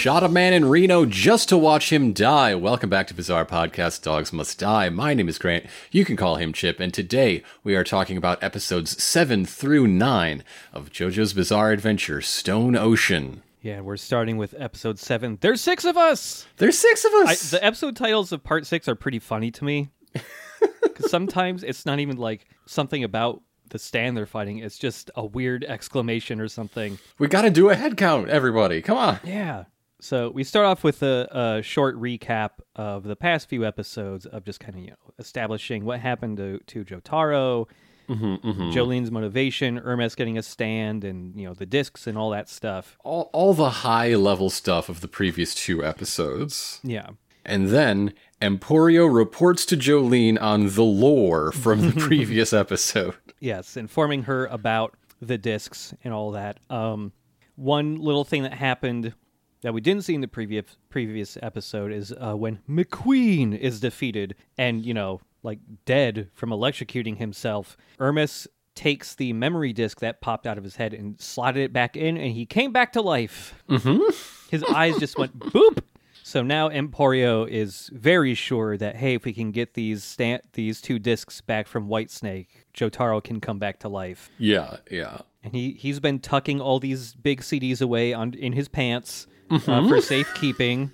I shot a man in Reno just to watch him die. Welcome back to Bizarre Podcast Dogs Must Die. My name is Grant. You can call him Chip, and today we are talking about episodes 7 through 9 of JoJo's Bizarre Adventure Stone Ocean. Yeah, we're starting with episode seven. There's six of us. There's six of I, us. the episode titles of part six are pretty funny to me. Because sometimes it's not even like something about the stand they're fighting. It's just a weird exclamation or something. we got to do a head count, everybody. Come on. Yeah. So we start off with a, a short recap of the past few episodes of just kind of you know establishing what happened to to Jotaro, Jolyne's motivation, Hermes getting a stand, and you know the discs and all that stuff. All, all the high level stuff of the previous two episodes. Yeah. And then Emporio reports to Jolyne on the lore from the previous episode. Yes, informing her about the discs and all that. Um, one little thing that happened that we didn't see in the previous previous episode is uh, when McQueen is defeated and you know like dead from electrocuting himself. Hermes takes the memory disc that popped out of his head and slotted it back in, and he came back to life. Mm-hmm. His eyes just went boop. So now Emporio is very sure that hey, if we can get these sta- these two discs back from Whitesnake, Jotaro can come back to life. Yeah, yeah. And he he's been tucking all these big CDs away on in his pants uh, for safekeeping.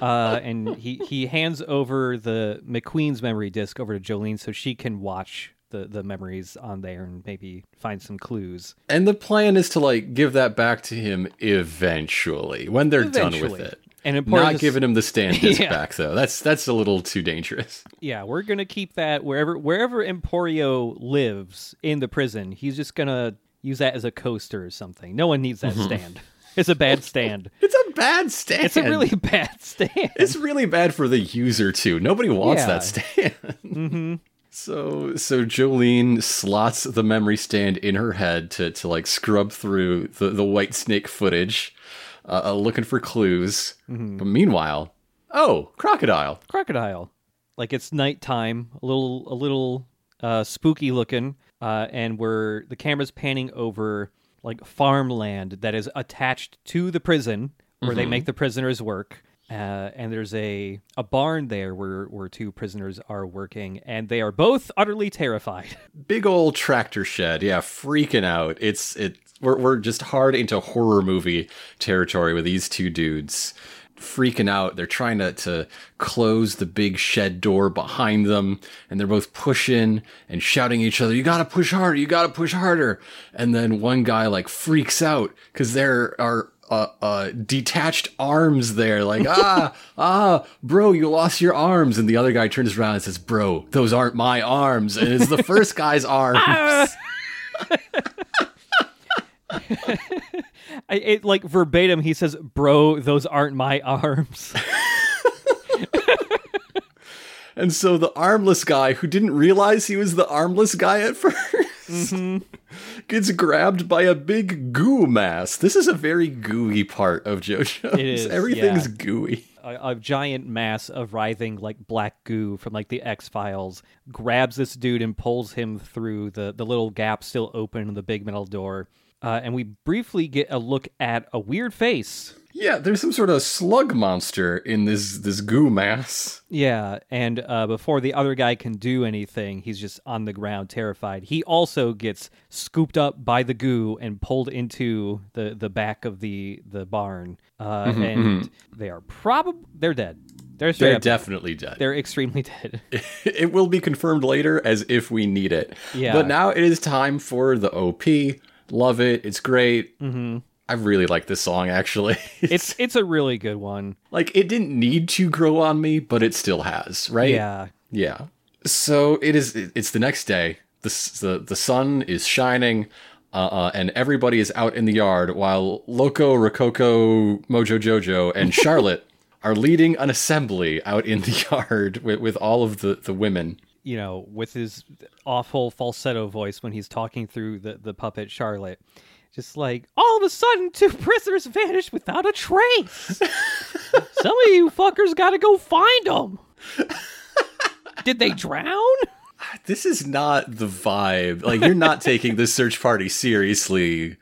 uh, and he he hands over the McQueen's memory disc over to Jolyne so she can watch the the memories on there and maybe find some clues. And the plan is to like give that back to him eventually when they're done with it. And Not giving him the stand disc Yeah. back though. That's that's a little too dangerous. Yeah, we're gonna keep that wherever wherever Emporio lives in the prison. He's just gonna use that as a coaster or something. No one needs that stand. It's a bad stand. It's a bad stand. It's a really bad stand. It's really bad for the user too. Nobody wants Yeah. that stand. mm-hmm. So so Jolyne slots the memory stand in her head to to like scrub through the the white snake footage, uh, uh, looking for clues. Mm-hmm. But meanwhile, oh crocodile. crocodile. Like it's nighttime, a little a little uh, spooky looking, uh, and we're the camera's panning over like farmland that is attached to the prison where they make the prisoners work. Uh, and there's a, a barn there where, where two prisoners are working, and they are both utterly terrified. Big old tractor shed. Yeah, freaking out. It's it. We're we're just hard into horror movie territory with these two dudes. Freaking out. They're trying to, to close the big shed door behind them, and they're both pushing and shouting at each other, You gotta push harder, you gotta push harder. And then one guy like freaks out because there are uh, uh, detached arms there, like, ah, ah, bro, you lost your arms. And the other guy turns around and says, Bro, those aren't my arms. And it's the first guy's arms. I, it, like verbatim, he says, "Bro, those aren't my arms." And so the armless guy, who didn't realize he was the armless guy at 1st mm-hmm. gets grabbed by a big goo mass. This is a very gooey part of JoJo. It is, Everything's yeah. gooey. a, a giant mass of writhing like black goo from like the X Files grabs this dude and pulls him through the the little gap still open in the big metal door. Uh, and we briefly get a look at a weird face. Yeah, there's some sort of slug monster in this this goo mass. Yeah, and uh, before the other guy can do anything, he's just on the ground, terrified. He also gets scooped up by the goo and pulled into the, the back of the the barn. Uh, and they are probably they're dead. They're They're definitely dead. they're extremely dead. it will be confirmed later as if we need it. Yeah. But now it is time for the OP. Love it. It's great. Mm-hmm. I really like this song actually. it's it's a really good one. like it didn't need to grow on me, but it still has, right? Yeah. Yeah. So it is. It's the next day. The the the sun is shining, uh, uh, and everybody is out in the yard while Loco, Rococo, Mojo Jojo, and Charlotte are leading an assembly out in the yard with, with all of the the women. You know, with his awful falsetto voice when he's talking through the, the puppet Charlotte. Just like all of a sudden two prisoners vanished without a trace. Some of you fuckers gotta go find them. Did they drown? This is not the vibe. Like you're not taking this search party seriously.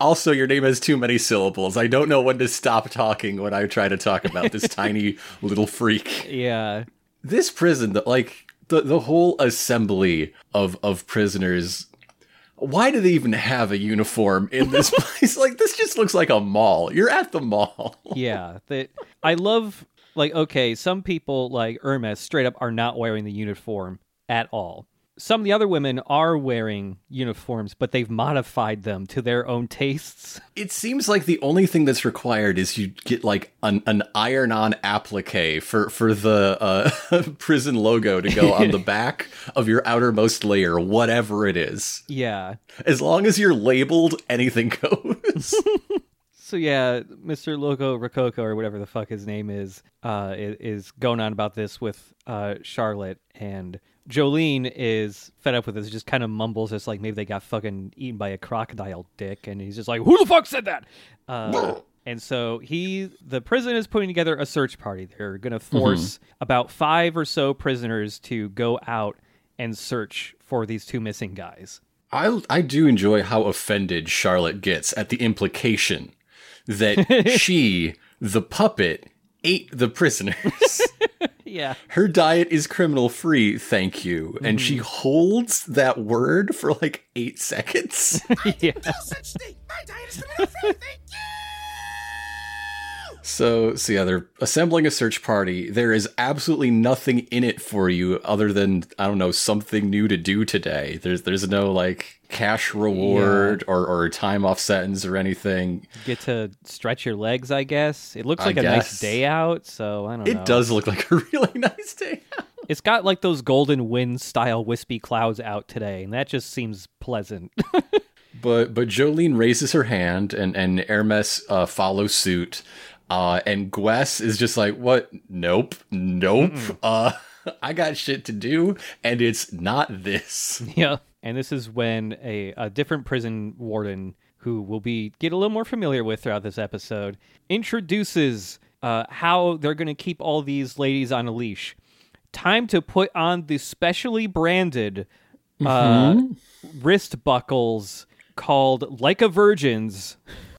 Also, your name has too many syllables. I don't know when to stop talking when I try to talk about this tiny little freak. Yeah. This prison, like the the whole assembly of of prisoners. Why do they even have a uniform in this place? like this just looks like a mall. You're at the mall. Yeah. That I love like okay, some people like Hermes straight up are not wearing the uniform at all. Some of the other women are wearing uniforms, but they've modified them to their own tastes. It seems like the only thing that's required is you get like an, an iron-on applique for for the uh, prison logo to go on the back of your outermost layer, whatever it is. Yeah. As long as you're labeled, anything goes. So yeah, Mr. Loco Rococo or whatever the fuck his name is, uh, is, is going on about this with uh, Charlotte and Jolyne is fed up with this. Just kind of mumbles, It's like maybe they got fucking eaten by a crocodile dick, and he's just like, "Who the fuck said that?" Uh, and so he, the prison is putting together a search party. They're going to force about five or so prisoners to go out and search for these two missing guys. I I do enjoy how offended Charlotte gets at the implication that she, the puppet, ate the prisoners. Yeah, Her diet is criminal free, thank you. And she mm-hmm. holds that word for like eight seconds. yeah. such thing. My diet is criminal free. Thank you. So, so yeah, they're assembling a search party. There is absolutely nothing in it for you other than I don't know something new to do today. There's there's no like cash reward or or time off sentence or anything. Get to stretch your legs, I guess. It looks I like a nice day out, so I don't know. It does look like a really nice day. It's got like those golden wind style wispy clouds out today, and that just seems pleasant. But but Jolyne raises her hand and and Hermes uh, follows suit. Uh, and Gwess is just like, what? Nope, nope. Uh, I got shit to do, and it's not this. yeah. And this is when a, a different prison warden who will be get a little more familiar with throughout this episode introduces uh, how they're going to keep all these ladies on a leash. Time to put on the specially branded uh, wrist buckles called like a virgin's.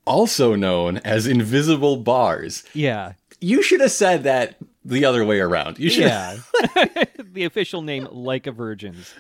Also known as invisible bars. Yeah. You should have said that the other way around. You should. Yeah. the official name, like a virgin's.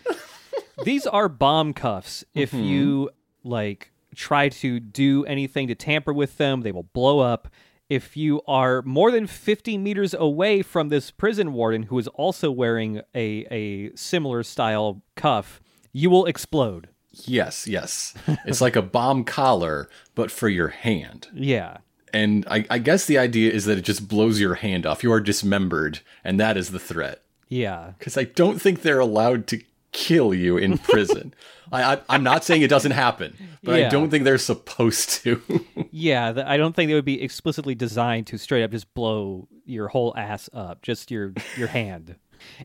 These are bomb cuffs. If mm-hmm. you like try to do anything to tamper with them, they will blow up. If you are more than 50 meters away from this prison warden who is also wearing a, a similar style cuff, you will explode. Yes, yes. It's like a bomb collar, but for your hand. Yeah. And I, I guess the idea is that it just blows your hand off. You are dismembered, and that is the threat. Yeah. Because I don't think they're allowed to kill you in prison. I, I, I'm not saying it doesn't happen, but Yeah. I don't think they're supposed to. Yeah, th- I don't think they would be explicitly designed to straight up just blow your whole ass up, just your your hand.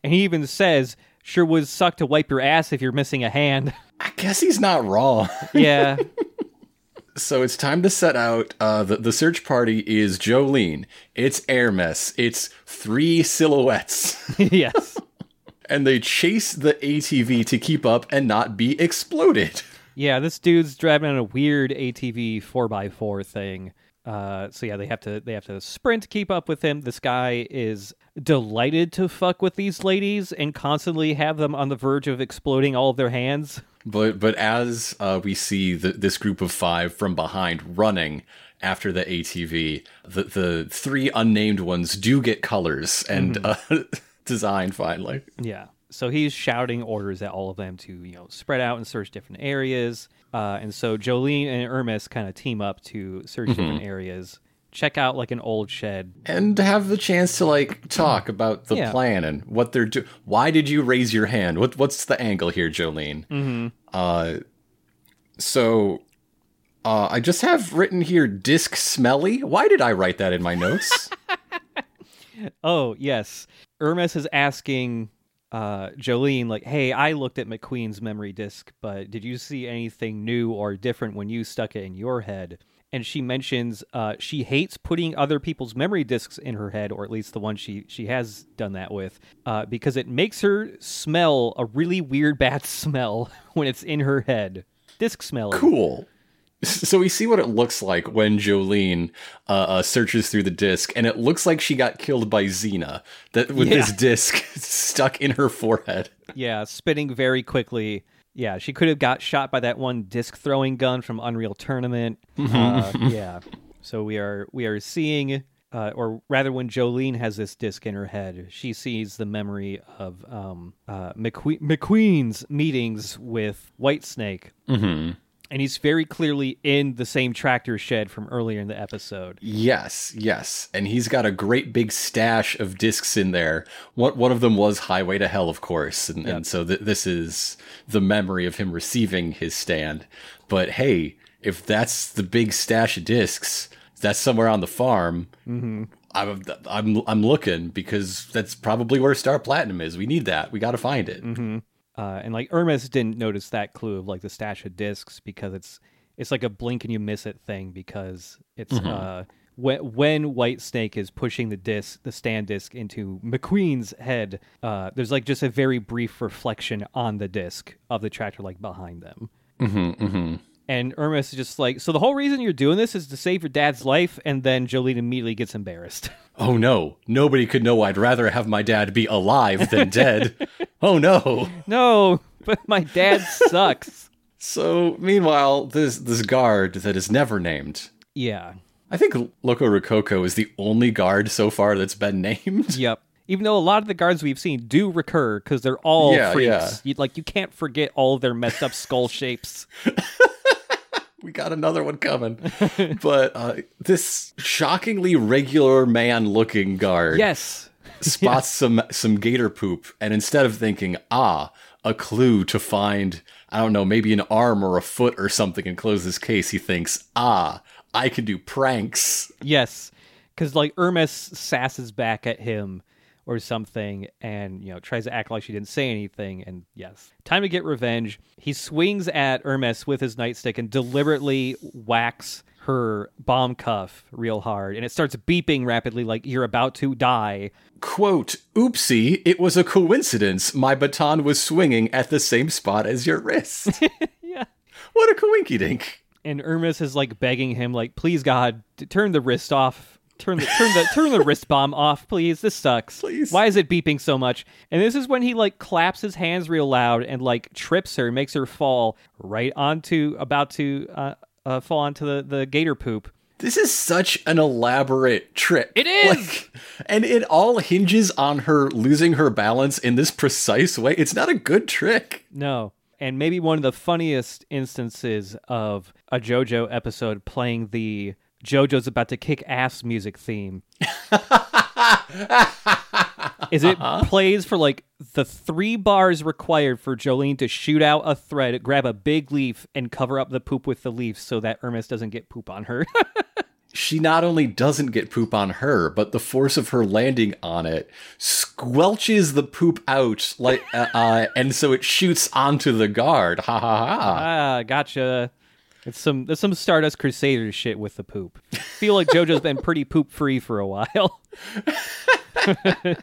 And he even says, "Sure would suck to wipe your ass if you're missing a hand." I guess he's not wrong. yeah, So it's time to set out. Uh, the, the search party is Jolyne. It's Hermes. It's three silhouettes. yes, and they chase the ATV to keep up and not be exploded. yeah. This dude's driving on a weird ATV four x four thing. Uh, so yeah, they have to they have to sprint to keep up with him. This guy is delighted to fuck with these ladies and constantly have them on the verge of exploding all of their hands. But but as uh, we see the, this group of five from behind running after the ATV, the the three unnamed ones do get colors and uh, design finally. Yeah. So he's shouting orders at all of them to, you know, spread out and search different areas. Uh, and so Jolyne and Hermes kind of team up to search different areas, check out like an old shed. And have the chance to like talk about the Yeah. plan and what they're doing. Why did you raise your hand? What what's the angle here, Jolyne? Mm-hmm. Uh, so uh, I just have written here disc smelly. Why did I write that in my notes? Oh, yes. Hermes is asking uh, Jolyne, like, hey, I looked at McQueen's memory disk, but did you see anything new or different when you stuck it in your head? And she mentions uh, she hates putting other people's memory disks in her head, or at least the one she, she has done that with, uh, because it makes her smell a really weird bad smell when it's in her head. Disc smell. cool. So we see what it looks like when Jolyne uh, uh, searches through the disc, and it looks like she got killed by Xena, that with Yeah. this disc stuck in her forehead. Yeah, spinning very quickly. Yeah, she could have got shot by that one disc throwing gun from Unreal Tournament. Uh, yeah. So we are we are seeing uh, or rather when Jolyne has this disc in her head, she sees the memory of um, uh, McQueen, McQueen's meetings with Whitesnake. Mm-hmm. And he's very clearly in the same tractor shed from earlier in the episode. Yes, yes, and he's got a great big stash of discs in there. One one of them was Highway to Hell, of course, and, and so th- this is the memory of him receiving his stand. But hey, if that's the big stash of discs, that's somewhere on the farm. Mm-hmm. I'm I'm I'm looking because that's probably where Star Platinum is. We need that. We got to find it. Uh, and like Hermes didn't notice that clue of like the stash of discs because it's it's like a blink and you miss it thing because it's uh when when White Snake is pushing the disc the stand disc into McQueen's head, uh, there's like just a very brief reflection on the disc of the tractor like behind them. Mm-hmm, mm-hmm. And Hermes is just like, so the whole reason you're doing this is to save your dad's life, and then Jolyne immediately gets embarrassed. Oh no, nobody could know I'd rather have my dad be alive than dead. oh no. no, but my dad sucks. So meanwhile, this this guard that is never named. Yeah. I think Loco Rococo is the only guard so far that's been named. Yep. Even though a lot of the guards we've seen do recur because they're all Yeah, freaks. yeah. You, like you can't forget all their messed up skull shapes. We got another one coming. but uh, this shockingly regular man looking guard Yes. spots some some gator poop and instead of thinking, "Ah, a clue to find, I don't know, maybe an arm or a foot or something and close this case," he thinks, "Ah, I can do pranks." Yes. Because like Hermes sasses back at him or something and you know tries to act like she didn't say anything and yes time to get revenge he swings at Hermes with his nightstick and deliberately whacks her bomb cuff real hard and it starts beeping rapidly like you're about to die Quote, oopsie, it was a coincidence. My baton was swinging at the same spot as your wrist. yeah what a coinky dink. and Hermes is like begging him, like, "Please God, turn the wrist off. Turn the turn the turn the wrist bomb off, please. This sucks. Please. Why is it beeping so much?" And this is when he like claps his hands real loud and like trips her, makes her fall right onto about to uh, uh, fall onto the the gator poop. This is such an elaborate trick. It is! Like, and it all hinges on her losing her balance in this precise way. It's not a good trick. No. And maybe one of the funniest instances of a JoJo episode playing the JoJo's about to kick ass music theme. is it plays for like the three bars required for Jolyne to shoot out a thread, grab a big leaf, and cover up the poop with the leaf so that Hermes doesn't get poop on her. She not only doesn't get poop on her, but the force of her landing on it squelches the poop out, like, uh, uh, and so it shoots onto the guard. Ha ha ha. ah, gotcha. It's some there's some Stardust Crusaders shit with the poop. Feel like JoJo's been pretty poop free for a while.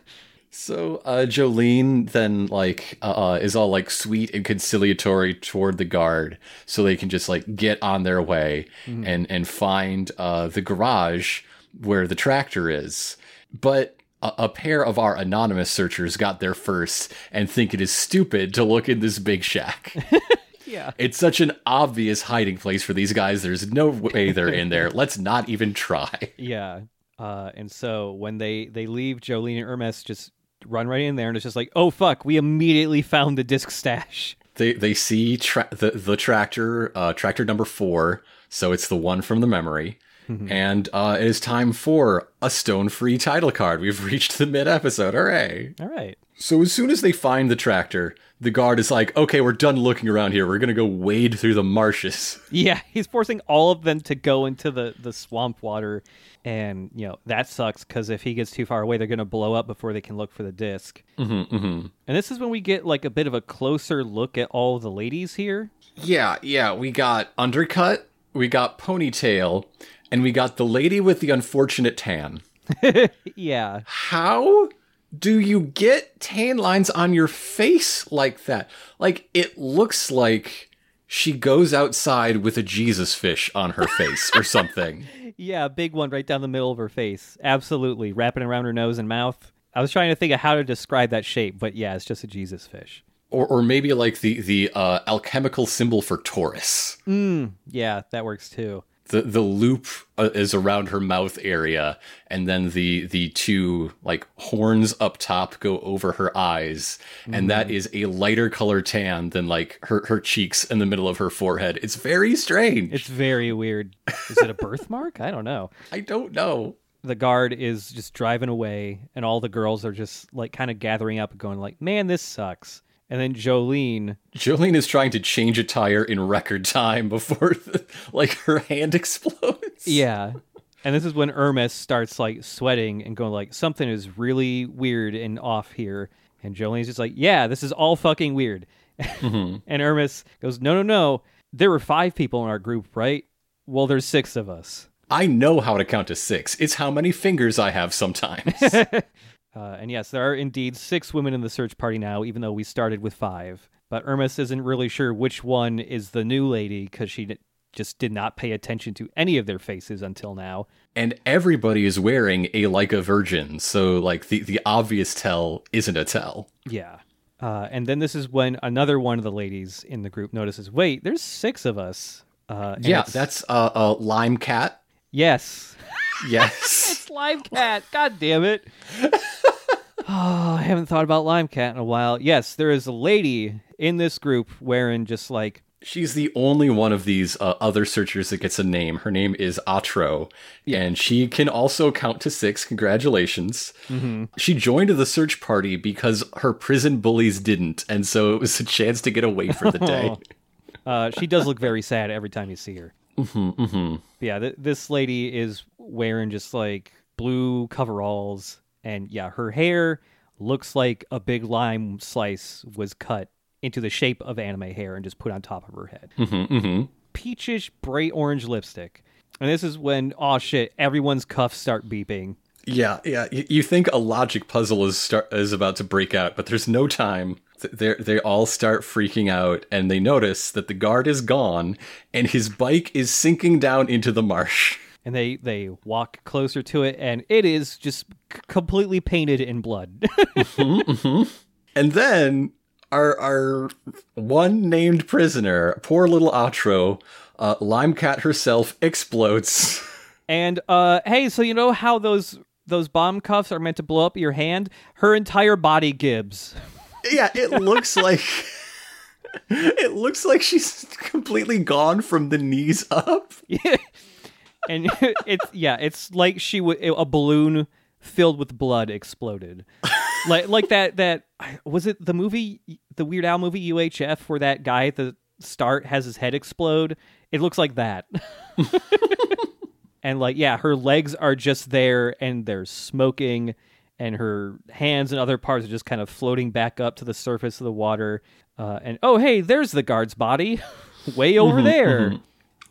So uh, Jolyne then like uh, is all like sweet and conciliatory toward the guard, so they can just like get on their way and and find uh, the garage where the tractor is. But a, a pair of our anonymous searchers got there first and think it is stupid to look in this big shack. Yeah. it's such an obvious hiding place for these guys. There's no way they're in there. Let's not even try. Yeah. Uh, and so when they they leave, Jolyne and Hermes just run right in there, and it's just like, oh fuck, we immediately found the disc stash. they they see tra- the the tractor uh tractor number four so it's the one from the memory and uh it is time for a stone free title card we've reached the mid episode hooray All right. So as soon as they find the tractor the guard is like okay we're done looking around here. We're gonna go wade through the marshes. Yeah, he's forcing all of them to go into the the swamp water, and you know that sucks because if he gets too far away, they're gonna blow up before they can look for the disk mm-hmm, mm-hmm. And this is when we get like a bit of a closer look at all the ladies here. yeah yeah we got undercut we got ponytail and we got the lady with the unfortunate tan. Yeah, how do you get tan lines on your face like that? Like it looks like she goes outside with a Jesus fish on her face or something. Yeah, a big one right down the middle of her face. Absolutely. Wrapping around her nose and mouth. I was trying to think of how to describe that shape, but yeah, it's just a Jesus fish. Or, or maybe like the the uh, alchemical symbol for Taurus. Yeah, that works too. The the loop uh, is around her mouth area, and then the the two like horns up top go over her eyes, and that is a lighter color tan than like her her cheeks in the middle of her forehead. It's very strange. It's very weird. Is it a birthmark? I don't know. I don't know. The guard is just driving away, and all the girls are just like kind of gathering up and going like, "Man, this sucks." And then Jolyne, Jolyne is trying to change a tire in record time before like her hand explodes. yeah. And this is when Hermes starts like sweating and going like, "Something is really weird and off here." And Jolyne's just like, "Yeah, this is all fucking weird." Mm-hmm. and Hermes goes, "No, no, no. There were five people in our group, right? Well, there's six of us." I know how to count to six. It's how many fingers I have sometimes. Uh, and yes, there are indeed six women in the search party now, even though we started with five. But Hermes isn't really sure which one is the new lady because she d- just did not pay attention to any of their faces until now. and everybody is wearing a like a virgin, so like the, the obvious tell isn't a tell. Yeah. Uh, and then this is when another one of the ladies in the group notices, wait, there's six of us. Uh, Yeah, that's uh, a lime cat. yes. Yes. It's Lime Cat. God damn it. oh, I haven't thought about Lime Cat in a while. Yes, there is a lady in this group wearing just like She's the only one of these uh, other searchers that gets a name. Her name is Atro, and she can also count to six. Congratulations. She joined the search party because her prison bullies didn't, and so it was a chance to get away for the day. Uh, she does look very sad every time you see her. Mm-hmm, mm-hmm. Yeah, th- this lady is wearing just like blue coveralls, and yeah, her hair looks like a big lime slice was cut into the shape of anime hair and just put on top of her head. Mm-hmm, mm-hmm. Peachish bright orange lipstick. And this is when, oh shit, everyone's cuffs start beeping. Yeah, yeah. You, you think a logic puzzle is start is about to break out, but there's no time. They they all start freaking out, and they notice that the guard is gone, and his bike is sinking down into the marsh. And they, they walk closer to it, and it is just c- completely painted in blood. And then our our one named prisoner, poor little Atro, uh, Lime Cat herself explodes. And uh hey, so you know how those those bomb cuffs are meant to blow up your hand? Her entire body gibbs. Yeah, it looks like it looks like she's completely gone from the knees up. and it's yeah, it's like she would a balloon filled with blood exploded. like like that that was it the movie the Weird Al movie UHF where that guy at the start has his head explode? It looks like that. and like yeah, her legs are just there and they're smoking and her hands and other parts are just kind of floating back up to the surface of the water. Uh, and oh hey, there's the guard's body. Way over there.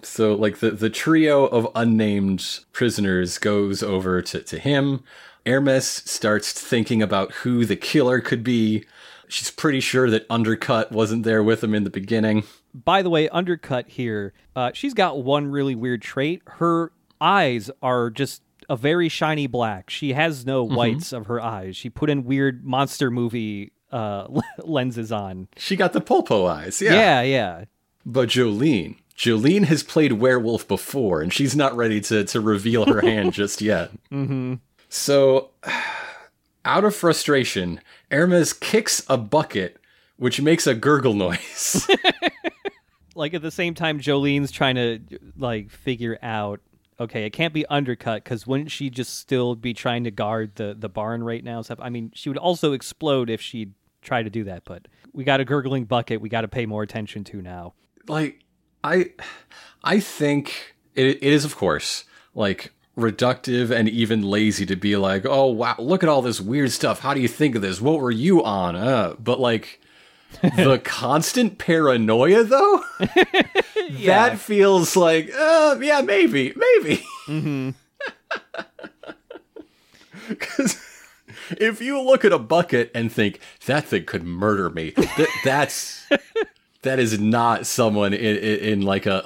So like the, the trio of unnamed prisoners goes over to, to him. Hermes starts thinking about who the killer could be. She's pretty sure that Undercut wasn't there with him in the beginning. by the way, undercut here. Uh, she's got one really weird trait. Her eyes are just a very shiny black. She has no whites of her eyes. She put in weird monster movie uh, lenses on. She got the pulpo eyes, yeah. Yeah, yeah. But Jolyne, Jolyne has played werewolf before, and she's not ready to to reveal her hand just yet. Mm-hmm. So, out of frustration, Hermes kicks a bucket, which makes a gurgle noise. Like at the same time, Jolyne's trying to like figure out. Okay, it can't be undercut because wouldn't she just still be trying to guard the the barn right now? Stuff. I mean, she would also explode if she tried to do that. But we got a gurgling bucket. We got to pay more attention to now. like i i think it, it is of course like reductive and even lazy to be like oh wow look at all this weird stuff how do you think of this what were you on uh but like the constant paranoia though that feels like uh yeah maybe maybe because if you look at a bucket and think that thing could murder me th- that's That is not someone in, in, in like a,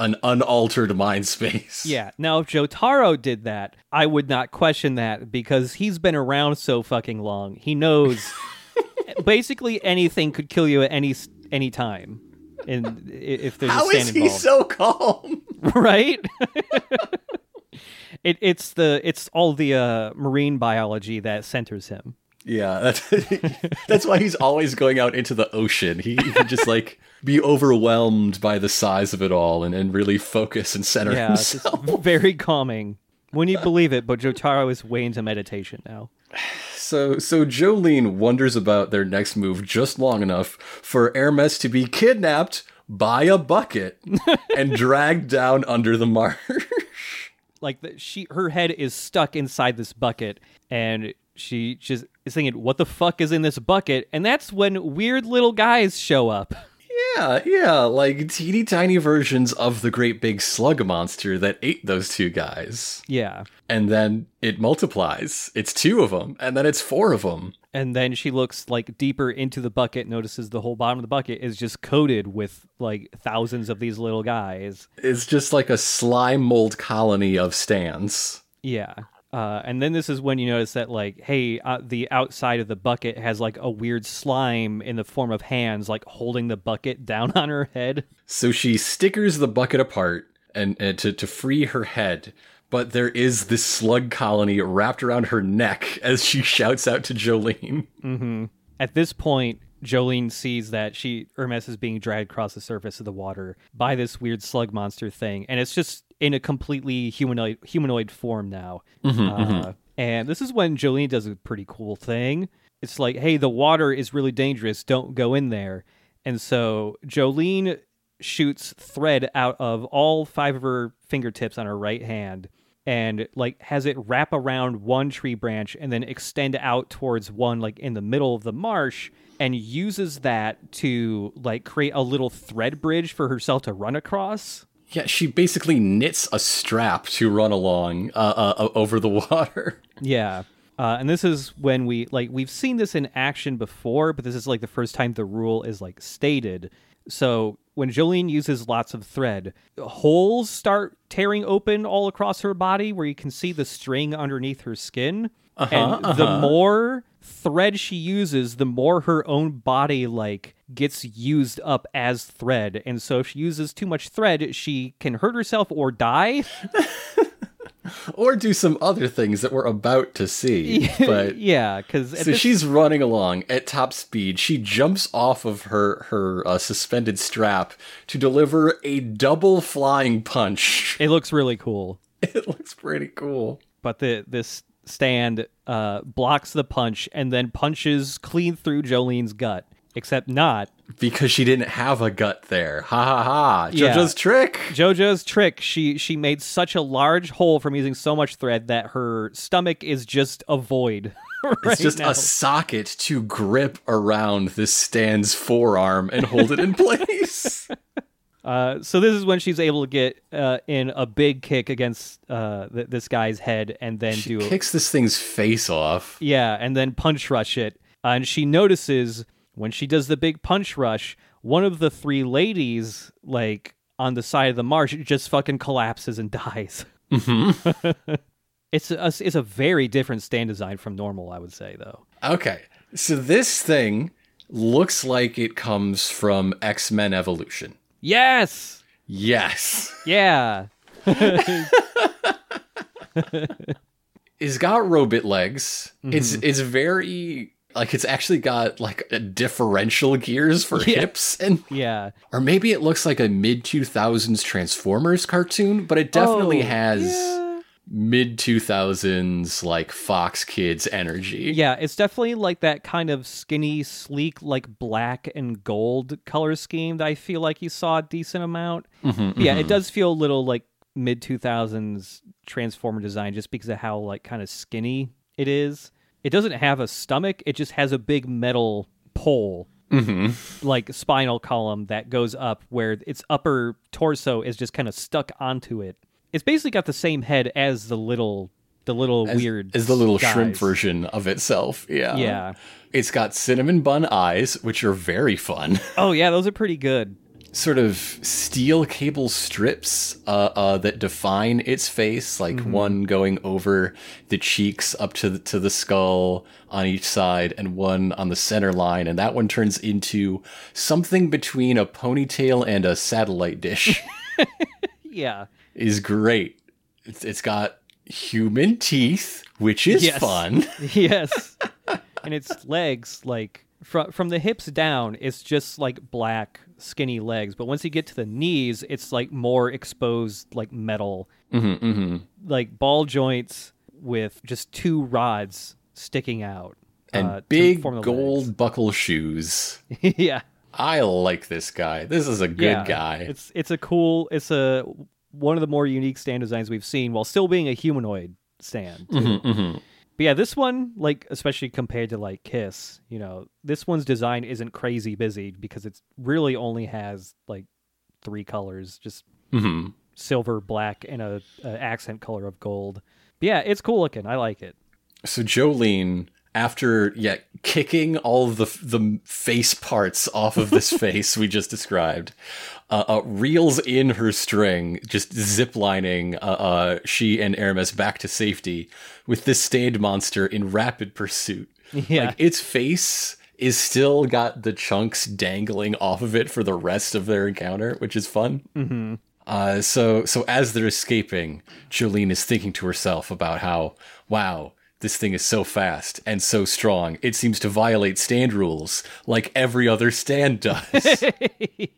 a an unaltered mind space. Yeah. Now, if Jotaro did that, I would not question that because he's been around so fucking long. He knows basically anything could kill you at any any time, and if there's How a is he involved, so calm? right? it, it's the it's all the uh, marine biology that centers him. Yeah, that's that's why he's always going out into the ocean. He, he can just like be overwhelmed by the size of it all and, and really focus and center Yeah, it's himself. very calming. When you believe it, but Jotaro is way into meditation now. So so Jolyne wonders about their next move just long enough for Hermes to be kidnapped by a bucket and dragged down under the marsh. like the, she her head is stuck inside this bucket and she just is thinking what the fuck is in this bucket and that's when weird little guys show up Yeah, yeah, like teeny tiny versions of the great big slug monster that ate those two guys. yeah And then it multiplies. It's two of them, and then it's four of them. and then she looks like deeper into the bucket notices the whole bottom of the bucket is just coated with like thousands of these little guys It's just like a slime mold colony of stands. yeah uh, and then this is when you notice that like hey uh, the outside of the bucket has like a weird slime in the form of hands like holding the bucket down on her head So she stickers the bucket apart and, and to, to free her head. But there is this slug colony wrapped around her neck as she shouts out to Jolyne. At this point, Jolyne sees that she Hermes is being dragged across the surface of the water by this weird slug monster thing, and it's just in a completely humanoid humanoid form now. uh, And this is when Jolyne does a pretty cool thing. It's like, hey, the water is really dangerous. Don't go in there. And so Jolyne shoots thread out of all five of her fingertips on her right hand and like has it wrap around one tree branch and then extend out towards one like in the middle of the marsh and uses that to like create a little thread bridge for herself to run across. Yeah, she basically knits a strap to run along uh, uh, over the water. Yeah. Uh, and this is when we like we've seen this in action before, but this is like the first time the rule is like stated. So when Jolyne uses lots of thread, holes start tearing open all across her body where you can see the string underneath her skin. and the more thread she uses, the more her own body like gets used up as thread. And so if she uses too much thread, she can hurt herself or die. or do some other things that we're about to see. But yeah, because so she's running along at top speed. She jumps off of her her uh, suspended strap to deliver a double flying punch. it looks really cool. It looks pretty cool. but the this stand uh, blocks the punch and then punches clean through Jolyne's gut, except not. Because she didn't have a gut there. Ha ha ha. Yeah. JoJo's trick. JoJo's trick. She she made such a large hole from using so much thread that her stomach is just a void. It's just now. a socket to grip around this stand's forearm and hold it in place. Uh, so this is when she's able to get uh, in a big kick against uh, th- this guy's head and then She do a- kicks this thing's face off. Yeah, and then punch rush it. Uh, and she notices when she does the big punch rush, one of the three ladies, like on the side of the marsh, just fucking collapses and dies. Mm-hmm. it's a it's a very different stand design from normal, I would say, though. Okay. So this thing looks like it comes from X Men Evolution. Yes, Yes. yeah, It's got robot legs. It's Mm-hmm. it's very like it's actually got like a differential gears for Yeah. hips and yeah. or maybe it looks like a mid 2000s Transformers cartoon, but it definitely Oh, has yeah. mid 2000s like Fox Kids energy. Yeah, it's definitely like that kind of skinny, sleek, like black and gold color scheme that I feel like you saw a decent amount. Mm-hmm, yeah, it does feel a little like mid two thousands Transformer design just because of how like kind of skinny it is. It doesn't have a stomach; it just has a big metal pole, Mm-hmm. like spinal column that goes up, where its upper torso is just kind of stuck onto it. It's basically got the same head as the little the little As- weird is the little shrimp version of itself. Yeah. Yeah. It's got cinnamon bun eyes, which are very fun. Oh yeah, those are pretty good. Sort of steel cable strips uh, uh, that define its face, like one going over the cheeks up to the, to the skull on each side, and one on the center line, and that one turns into something between a ponytail and a satellite dish. Yeah. is great. It's, it's got human teeth, which is Yes. fun. yes. and its legs, like from from the hips down, it's just like black skinny legs. But once you get to the knees, it's like more exposed, like metal, like ball joints with just two rods sticking out And uh, big gold buckle shoes. yeah, I like this guy. This is a good yeah. guy. It's it's a cool. It's a one of the more unique stand designs we've seen, while still being a humanoid stand. too. Mm-hmm, But yeah, this one, like especially compared to like Kiss, you know, this one's design isn't crazy busy because it's really only has like three colors, just Mhm. silver, black, and a, a accent color of gold. But yeah, it's cool looking. I like it. So Jolyne, after yeah, kicking all of the the face parts off of this face we just described, uh, uh, reels in her string, just ziplining uh, uh, she and Hermes back to safety with this stand monster in rapid pursuit. Yeah. Like its face is still got the chunks dangling off of it for the rest of their encounter, which is fun. Mm-hmm. Uh, so so as they're escaping, Jolyne is thinking to herself about how, wow, this thing is so fast and so strong. It seems to violate stand rules like every other stand does.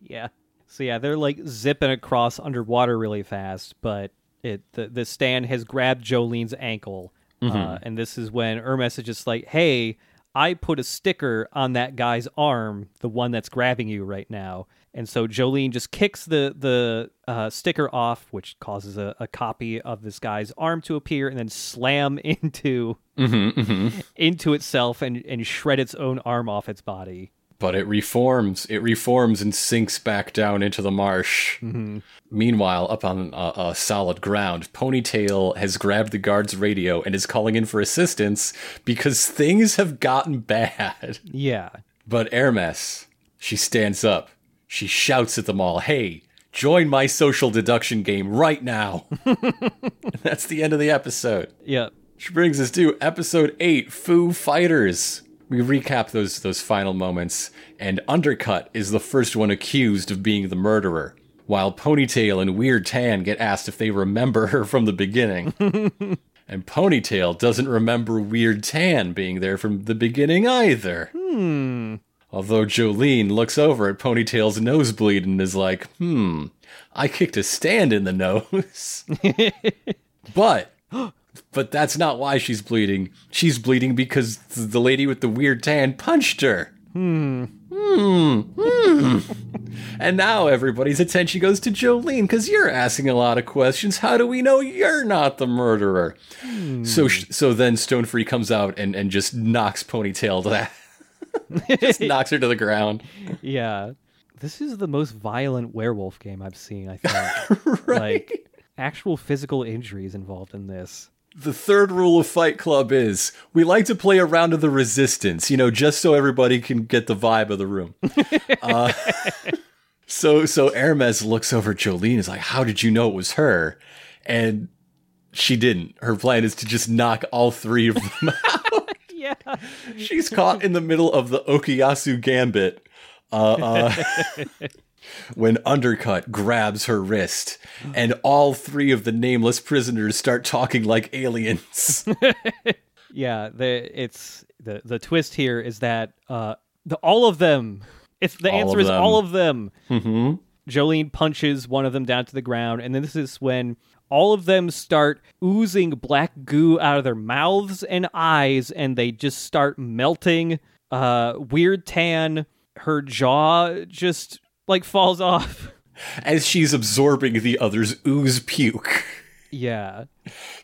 yeah. So yeah, they're like zipping across underwater really fast, but it the, the stand has grabbed Jolyne's ankle, uh, and this is when Hermes is just like, "Hey, I put a sticker on that guy's arm, the one that's grabbing you right now." And so Jolyne just kicks the the uh, sticker off, which causes a, a copy of this guy's arm to appear, and then slam into into itself and and shred its own arm off its body. but it reforms. It reforms and sinks back down into the marsh. Meanwhile, up on uh, uh, solid ground, Ponytail has grabbed the guard's radio and is calling in for assistance because things have gotten bad. Yeah. But Hermes, she stands up. She shouts at them all, hey, join my social deduction game right now. That's the end of the episode. Yeah. Which brings us to episode eight, Foo Fighters. We recap those those final moments, and Undercut is the first one accused of being the murderer, while Ponytail and Weird Tan get asked if they remember her from the beginning. and Ponytail doesn't remember Weird Tan being there from the beginning either. Hmm. Although Jolyne looks over at Ponytail's nosebleed and is like, hmm, I kicked a stand in the nose. but but that's not why she's bleeding. She's bleeding because the lady with the weird tan punched her. Hmm. Hmm. Hmm. and now everybody's attention goes to Jolyne because you're asking a lot of questions. How do we know you're not the murderer? So, sh- so then Stone Free comes out and, and just knocks Ponytail to. Just knocks her to the ground. Yeah. This is the most violent werewolf game I've seen, I think. Like actual physical injuries involved in this. The third rule of Fight Club is we like to play a round of the resistance, you know, just so everybody can get the vibe of the room. uh, so so Hermes looks over Jolyne and is like, How did you know it was her? And she didn't. Her plan is to just knock all three of them out. Yeah. She's caught in the middle of the Okuyasu gambit. Uh, uh, when Undercut grabs her wrist, and all three of the nameless prisoners start talking like aliens. Yeah, the it's the the twist here is that uh the all of them it's the All answer is them. all of them. mm-hmm. Jolyne punches one of them down to the ground, and then this is when all of them start oozing black goo out of their mouths and eyes, and they just start melting. Uh, weird tan, her jaw just like falls off. As she's absorbing the other's ooze puke. yeah,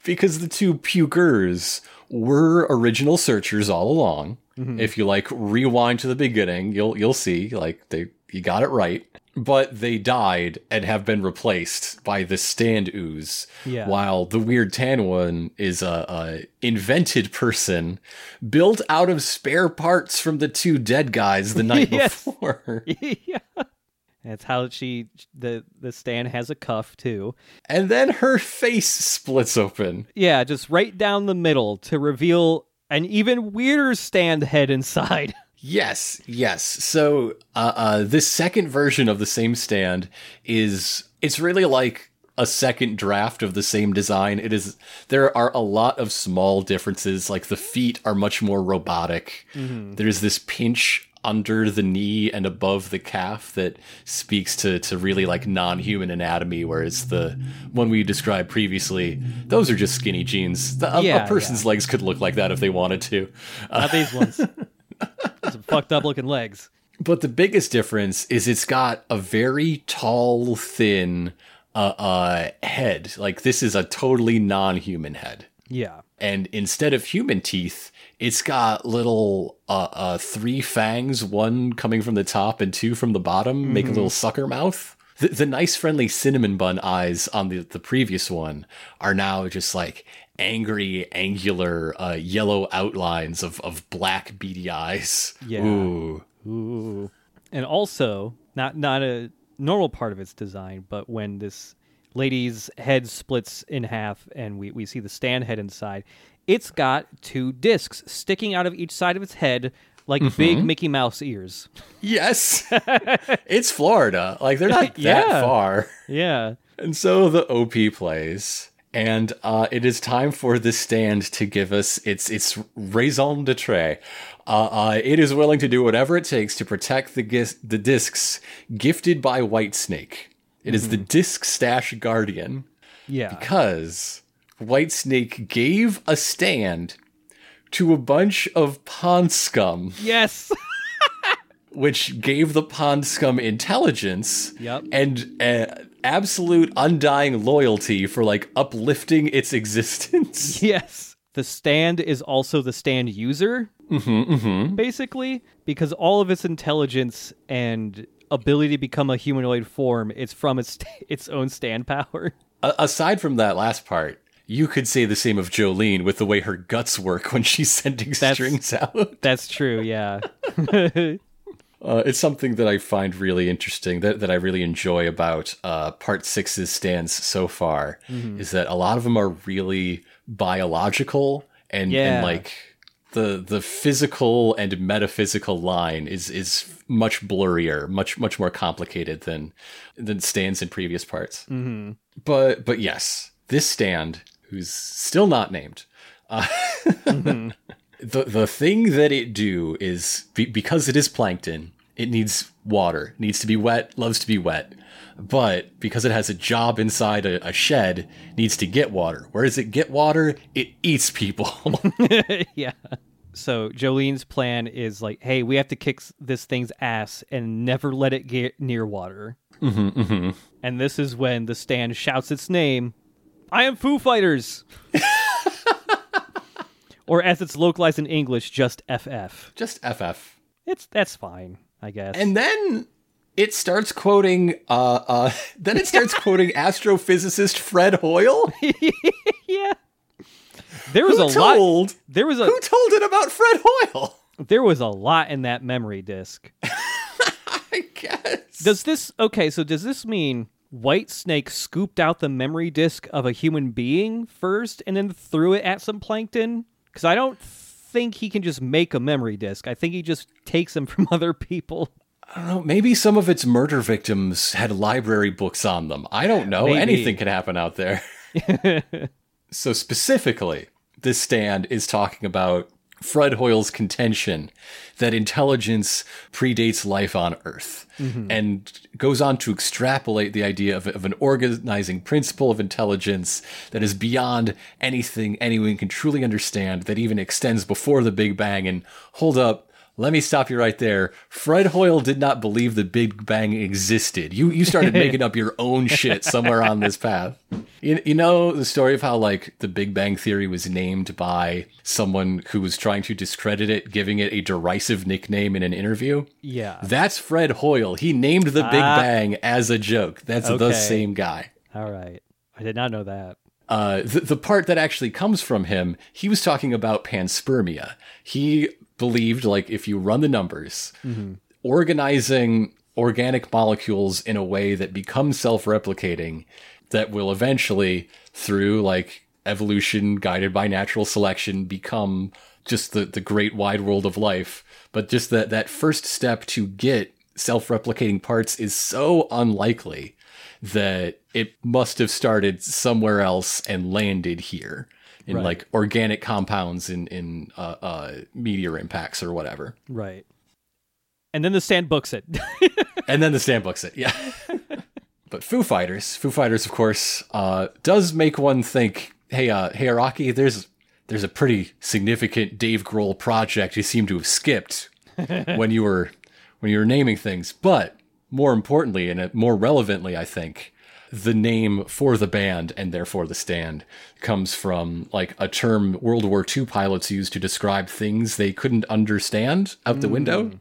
because the two pukers were original searchers all along. If you like rewind to the beginning, you'll you'll see like they you got it right. But they died and have been replaced by the stand ooze. Yeah. While the weird tan one is a, a invented person built out of spare parts from the two dead guys the night Yes. before. yeah. That's how she the the stand has a cuff too. And then her face splits open. Yeah, just right down the middle to reveal an even weirder stand head inside. Yes, yes. So uh, uh, this second version of the same stand is it's really like a second draft of the same design. It is there are a lot of small differences. Like the feet are much more robotic. There's this pinch under the knee and above the calf that speaks to to really like non-human anatomy whereas the one we described previously those are just skinny jeans The- a, a Yeah, person's legs could look like that if they wanted to Not these ones. Some fucked up looking legs. But the biggest difference is it's got a very tall, thin uh, uh, head. Like this is a totally non-human head. Yeah. And instead of human teeth, it's got little uh, uh, three fangs, one coming from the top and two from the bottom, make a little sucker mouth. The, the nice, friendly cinnamon bun eyes on the, the previous one are now just like angry, angular, uh, yellow outlines of, of black, beady eyes. Yeah. Ooh. Ooh. And also, not not a normal part of its design, but when this lady's head splits in half and we, we see the stand head inside, it's got two discs sticking out of each side of its head like big Mickey Mouse ears. Yes. it's Florida. Like they're not that Yeah. far. Yeah. And so the OP plays. And uh, it is time for the stand to give us its its raison d'etre. Uh, uh, it is willing to do whatever it takes to protect the gis- the discs gifted by Whitesnake. It is the disc stash guardian Yeah. because Whitesnake gave a stand to a bunch of pond scum Yes. which gave the pond scum intelligence Yep. and uh, absolute undying loyalty for like uplifting its existence. yes. The stand is also the stand user, mm-hmm, mm-hmm. basically, because all of its intelligence and ability to become a humanoid form is from its its own stand power. A- aside from that last part, you could say the same of Jolyne with the way her guts work when she's sending That's- strings out. That's true, yeah. Uh, it's something that I find really interesting that, that I really enjoy about uh, part six's stands so far Mm-hmm. is that a lot of them are really biological and, Yeah. and like the the physical and metaphysical line is is much blurrier, much much more complicated than than stands in previous parts. Mm-hmm. But but yes, this stand, who's still not named, uh, the the thing that it do is be, because it is plankton, it needs water, needs to be wet, loves to be wet. But because it has a job inside a, a shed, needs to get water. Where does it get water? It eats people. yeah. So Jolyne's plan is like, hey, we have to kick this thing's ass and never let it get near water. Mm-hmm, And this is when the stand shouts its name. I am Foo Fighters. or as it's localized in English, just FF. Just FF. It's that's fine, I guess. And then it starts quoting uh uh then it starts quoting astrophysicist Fred Hoyle. yeah. There was Who a lot. There was a who told it about Fred Hoyle? there was a lot in that memory disk. I guess. Does this okay? So does this mean Whitesnake scooped out the memory disk of a human being first and then threw it at some plankton? Because I don't think he can just make a memory disk. I think he just takes them from other people. I don't know. Maybe some of its murder victims had library books on them. I don't know. Maybe. Anything can happen out there. so specifically, this stand is talking about Fred Hoyle's contention that intelligence predates life on Earth mm-hmm. and goes on to extrapolate the idea of, of an organizing principle of intelligence that is beyond anything anyone can truly understand, that even extends before the Big Bang. And hold up, let me stop you right there. Fred Hoyle did not believe the Big Bang existed. You you started making up your own shit somewhere on this path. You, you know the story of how like the Big Bang theory was named by someone who was trying to discredit it, giving it a derisive nickname in an interview. Yeah. That's Fred Hoyle. He named the Big Ah. Bang as a joke. That's the same guy. All right. I did not know that. Uh, the, the part that actually comes from him, he was talking about panspermia. He believed, like, if you run the numbers, mm-hmm. organizing organic molecules in a way that becomes self replicating, that will eventually, through like evolution guided by natural selection, become just the, the great wide world of life. But just that, that first step to get self replicating parts is so unlikely that it must have started somewhere else and landed here in Right. like organic compounds in in uh, uh, meteor impacts or whatever. Right. And then the stand books it. And then the stand books it, yeah. but Foo Fighters, Foo Fighters, of course, uh, does make one think, hey, uh, hey, Rocky, there's there's a pretty significant Dave Grohl project you seem to have skipped when you were when you were naming things. But more importantly, and uh, more relevantly, I think, the name for the band and therefore the stand comes from like a term World War II pilots used to describe things they couldn't understand out the window mm.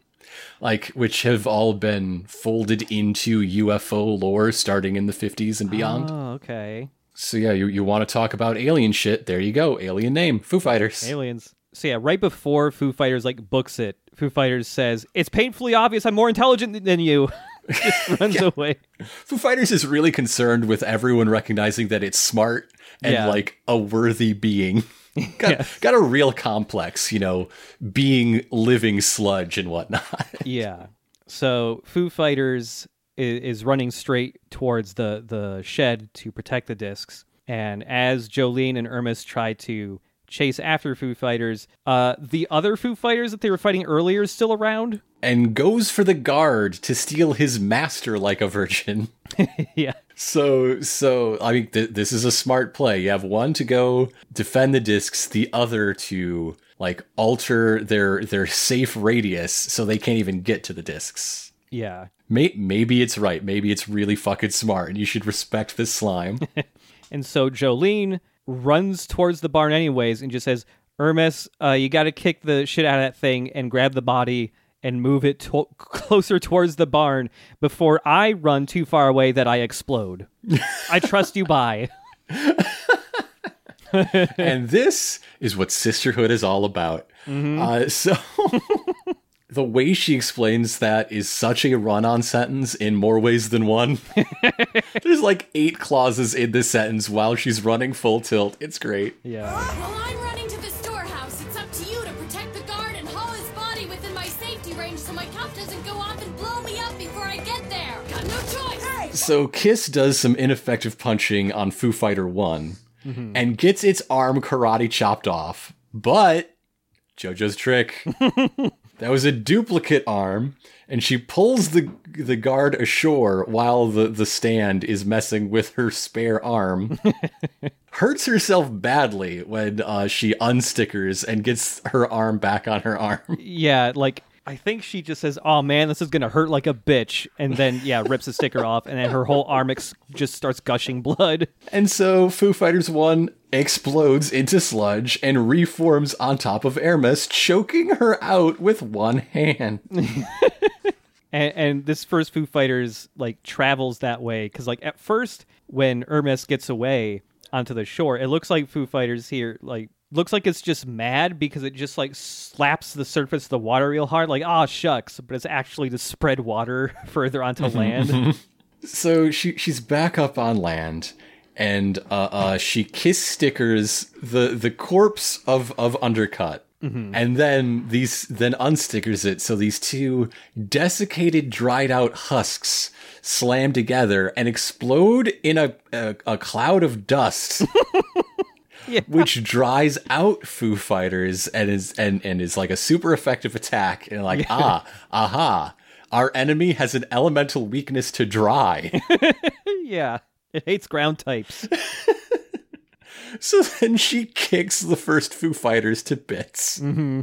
like which have all been folded into UFO lore starting in the 50s and beyond. oh, okay. So yeah, you, you want to talk about alien shit, there you go. Alien name, Foo Fighters. Aliens. So yeah, right before Foo Fighters like books it, Foo Fighters says, "It's painfully obvious I'm more intelligent than you." Just runs away. Foo Fighters is really concerned with everyone recognizing that it's smart and Yeah. like a worthy being. got, got a real complex, you know, being living sludge and whatnot. yeah. So Foo Fighters is, is running straight towards the the shed to protect the discs, and as Jolyne and Hermes try to chase after Foo Fighters, uh, the other Foo Fighters that they were fighting earlier is still around. and goes for the guard to steal his master like a virgin. yeah. So, so I mean, th- this is a smart play. You have one to go defend the discs, the other to like alter their their safe radius so they can't even get to the discs. Yeah. May- maybe it's right. Maybe it's really fucking smart, and you should respect this slime. And so Jolyne runs towards the barn anyways and just says, Hermes, uh, you got to kick the shit out of that thing and grab the body and move it to- closer towards the barn before I run too far away that I explode. I trust you, bye. and this is what sisterhood is all about. Uh, so. The way she explains that is such a run on sentence in more ways than one. There's like eight clauses in this sentence while she's running full tilt. It's great. Yeah. While I'm running to the storehouse, it's up to you to protect the guard and haul his body within my safety range so my cup doesn't go off and blow me up before I get there. Got no choice. So Kiss does some ineffective punching on Foo Fighter one mm-hmm. and gets its arm karate chopped off. But JoJo's trick. that was a duplicate arm, and she pulls the the guard ashore while the, the stand is messing with her spare arm. Hurts herself badly when uh, she unstickers and gets her arm back on her arm. Yeah, like I think she just says, "Oh man, this is gonna hurt like a bitch," and then yeah, rips the sticker off, and then her whole arm ex- just starts gushing blood. And so Foo Fighters 1 explodes into sludge and reforms on top of Hermes, choking her out with one hand. and, and this first Foo Fighters like travels that way because like at first when Hermes gets away onto the shore, it looks like Foo Fighters here like looks like it's just mad because it just like slaps the surface of the water real hard, like ah shucks, but it's actually to spread water further onto land. So she she's back up on land and uh, uh, she kiss stickers the the corpse of of undercut. And then these then unstickers it. So these two desiccated dried out husks slam together and explode in a a, a cloud of dust which dries out Foo Fighters and is and, and is like a super effective attack and like ah aha our enemy has an elemental weakness to dry. yeah, it hates ground types. So then she kicks the first Foo Fighters to bits. Mm-hmm.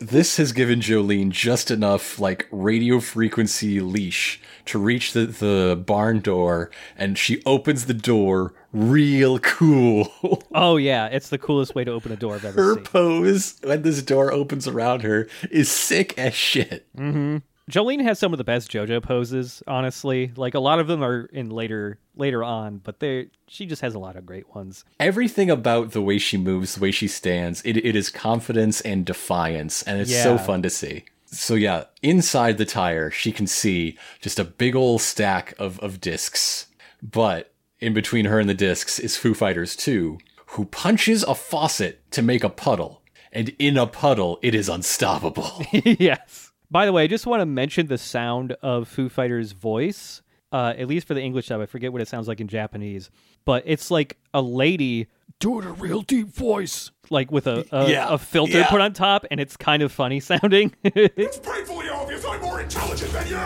this has given Jolyne just enough like radio frequency leash to reach the, the barn door, and she opens the door real cool. Oh yeah, it's the coolest way to open a door I've ever her seen. Her pose when this door opens around her is sick as shit. Mm-hmm. Jolyne has some of the best JoJo poses, honestly. Like a lot of them are in later later on, but they she just has a lot of great ones. Everything about the way she moves, the way she stands, it, it is confidence and defiance, and it's so fun to see. So yeah, inside the tire, she can see just a big old stack of, of discs. But in between her and the discs is Foo Fighters 2, who punches a faucet to make a puddle. And in a puddle, it is unstoppable. yes. By the way, I just want to mention the sound of Foo Fighters' voice. Uh, at least for the English dub, I forget what it sounds like in Japanese, but it's like a lady doing a real deep voice, like with a a, Yeah, a filter yeah. put on top, and it's kind of funny sounding. It's painfully obvious I'm more intelligent than you!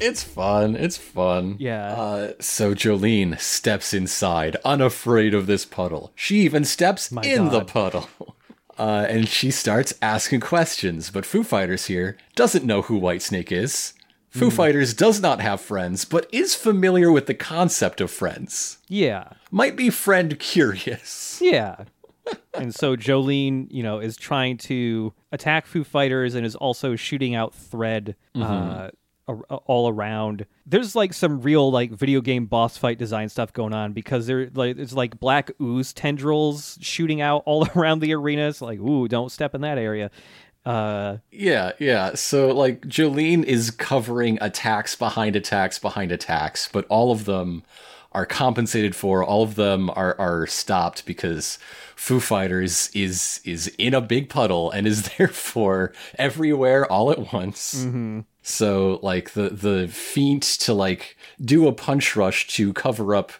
It's fun. It's fun. Yeah. Uh, so Jolyne steps inside, unafraid of this puddle. She even steps My in the puddle. Uh, and she starts asking questions, but Foo Fighters here doesn't know who Whitesnake is. Foo Hmm. Fighters does not have friends, but is familiar with the concept of friends. yeah, Might be friend curious. yeah. and so Jolyne, you know, is trying to attack Foo Fighters and is also shooting out thread uh, a- all around. There's like some real like video game boss fight design stuff going on because there like it's like black ooze tendrils shooting out all around the arena. It's like, ooh, don't step in that area. Uh, Yeah, yeah. So like Jolyne is covering attacks behind attacks behind attacks, but all of them are compensated for. All of them are are stopped because Foo Fighters is is in a big puddle and is therefore everywhere all at once. So like the the feint to like do a punch rush to cover up,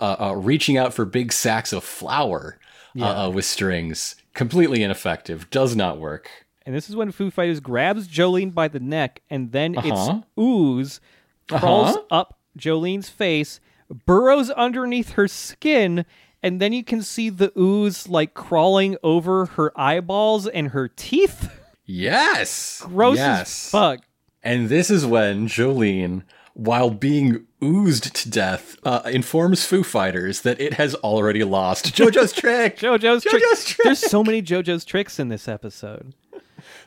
uh, uh, reaching out for big sacks of flour uh, uh, with strings, completely ineffective. Does not work. and this is when Foo Fighters grabs Jolyne by the neck, and then Uh-huh. its ooze crawls Uh-huh. up Jolyne's face, burrows underneath her skin, and then you can see the ooze like crawling over her eyeballs and her teeth. Yes. Gross yes. as fuck. And this is when Jolyne, while being oozed to death, uh, informs Foo Fighters that it has already lost JoJo's trick. JoJo's, trick. JoJo's trick. There's so many JoJo's tricks in this episode.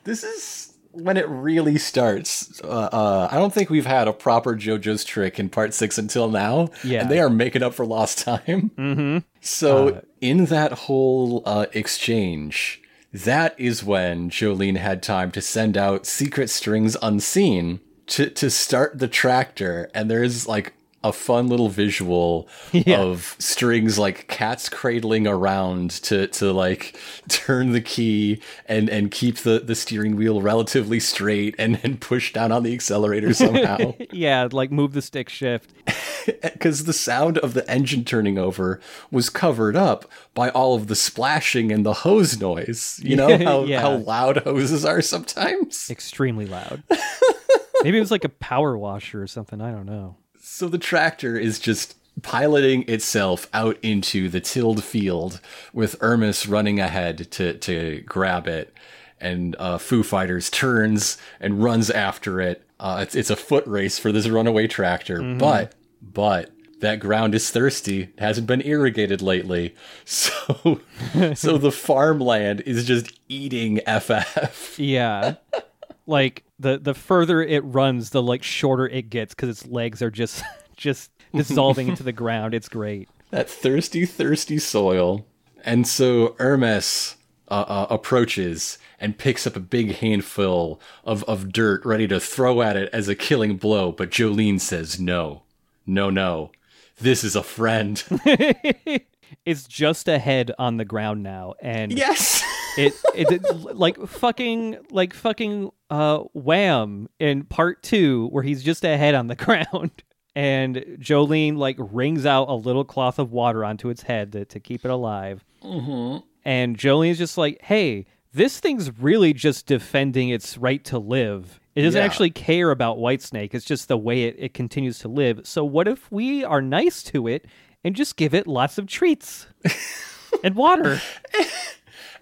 This is when it really starts. Uh, uh, I don't think we've had a proper JoJo's trick in part six until now. Yeah. And they are making up for lost time. Mm-hmm. So, in that whole uh, exchange, that is when Jolyne had time to send out secret strings unseen to, to start the tractor. And there's like a fun little visual Yeah. of strings like cats cradling around to, to like turn the key and, and keep the, the steering wheel relatively straight and then push down on the accelerator somehow. yeah, like move the stick shift. because the sound of the engine turning over was covered up by all of the splashing and the hose noise. You know how, Yeah. how loud hoses are sometimes? Extremely loud. Maybe it was like a power washer or something. I don't know. So the tractor is just piloting itself out into the tilled field with Hermes running ahead to, to grab it. And uh, Foo Fighters turns and runs after it. Uh, it's, it's a foot race for this runaway tractor, but but that ground is thirsty. It hasn't been irrigated lately, so so the farmland is just eating FF. Yeah. like the the further it runs, the like shorter it gets because its legs are just just dissolving into the ground. It's great. that thirsty, thirsty soil. And so Hermes uh, uh, approaches and picks up a big handful of, of dirt ready to throw at it as a killing blow. But Jolyne says, no, no, no. This is a friend. It's just a head on the ground now, and yes. It, it like fucking like fucking uh wham in part two where he's just a head on the ground and jolyne like wrings out a little cloth of water onto its head to, to keep it alive mm-hmm. and jolyne is just like hey this thing's really just defending its right to live it doesn't Yeah. actually care about whitesnake it's just the way it, it continues to live so what if we are nice to it and just give it lots of treats and water.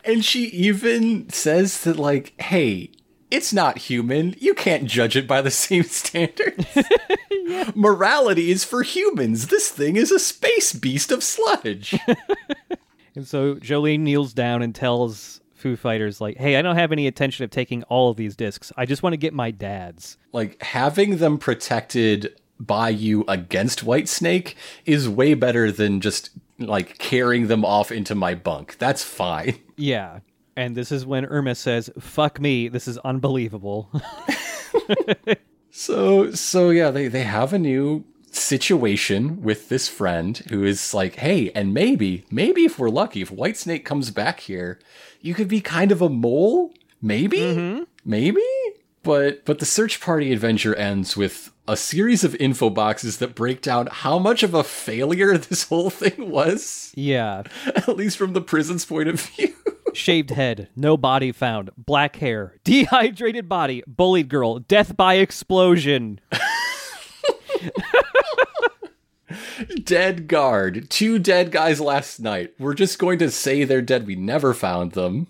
And she even says that, like, hey, it's not human. You can't judge it by the same standards. Morality is for humans. This thing is a space beast of sludge. And so Jolyne kneels down and tells Foo Fighters, like, hey, I don't have any intention of taking all of these discs. I just want to get my dad's. like, having them protected by you against Whitesnake is way better than just, like, carrying them off into my bunk. That's fine. Yeah. And this is when Irma says, fuck me, this is unbelievable. So so yeah, they they have a new situation with this friend who is like, hey, and maybe maybe if we're lucky, if Whitesnake comes back here, you could be kind of a mole, maybe, mm-hmm. maybe. But but the search party adventure ends with a series of info boxes that break down how much of a failure this whole thing was, yeah. at least from the prison's point of view. Shaved head, no body found, black hair, dehydrated body, bullied girl, death by explosion. dead guard. Two dead guys last night. We're just going to say they're dead. We never found them.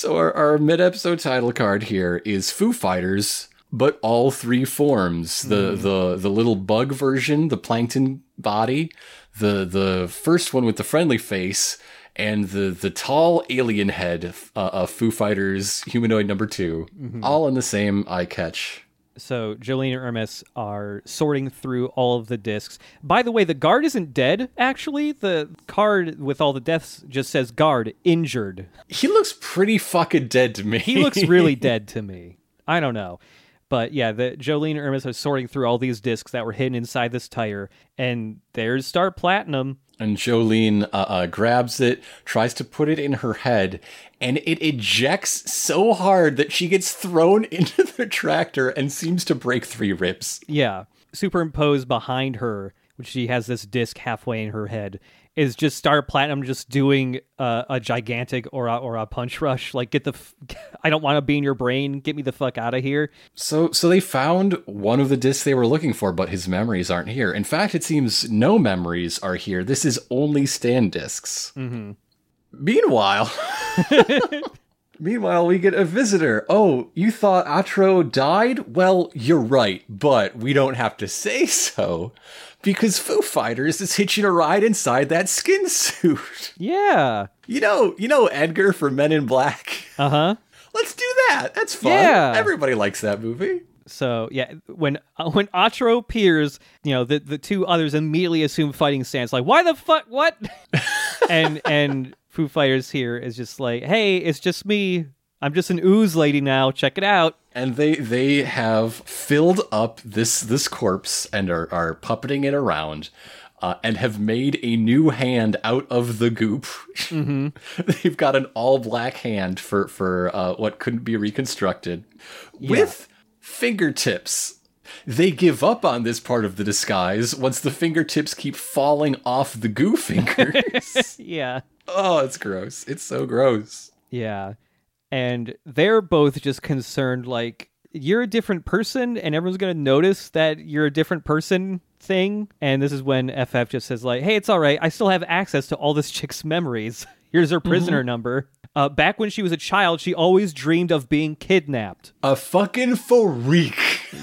So our, our mid-episode title card here is Foo Fighters, but all three forms. The the the little bug version, the plankton body, the the first one with the friendly face, and the the tall alien head uh, of Foo Fighters humanoid number 2 all in the same eye catch. So Jolyne and Hermes are sorting through all of the discs. By the way, the guard isn't dead, actually. The card with all the deaths just says guard injured. He looks pretty fucking dead to me. He looks really dead to me. I don't know. But yeah, the Jolyne and Hermes are sorting through all these discs that were hidden inside this tire, and there's Star Platinum. And Jolyne uh, uh, grabs it, tries to put it in her head, and it ejects so hard that she gets thrown into the tractor and seems to break three ribs. Yeah, superimposed behind her, which she has this disc halfway in her head, is just Star Platinum just doing uh, a gigantic or a, or a punch rush. Like, get the, f- I don't want to be in your brain. Get me the fuck out of here. So, so they found one of the discs they were looking for, but his memories aren't here. In fact, it seems no memories are here. This is only stand disks Meanwhile, meanwhile, we get a visitor. Oh, you thought Atroe died? Well, you're right, but we don't have to say so because Foo Fighters is hitching a ride inside that skin suit. Yeah. You know, you know Edgar from Men in Black. Uh huh. Let's do that. That's fun. Yeah. Everybody likes that movie. So yeah, when uh, when Atroe appears, you know the the two others immediately assume fighting stance. Like, why the fuck? What? and and Foo Fighters here is just like, hey, it's just me. I'm just an ooze lady now. Check it out. and they they have filled up this this corpse and are are puppeting it around uh, and have made a new hand out of the goop. They've got an all black hand for for uh, what couldn't be reconstructed with fingertips. They give up on this part of the disguise once the fingertips keep falling off the goo fingers. Yeah. oh, it's gross. It's so gross. Yeah. And they're both just concerned like you're a different person and everyone's going to notice that you're a different person thing. And this is when FF just says like, "Hey, it's all right. I still have access to all this chick's memories. Here's her prisoner number." Uh, back when she was a child, she always dreamed of being kidnapped. A fucking freak.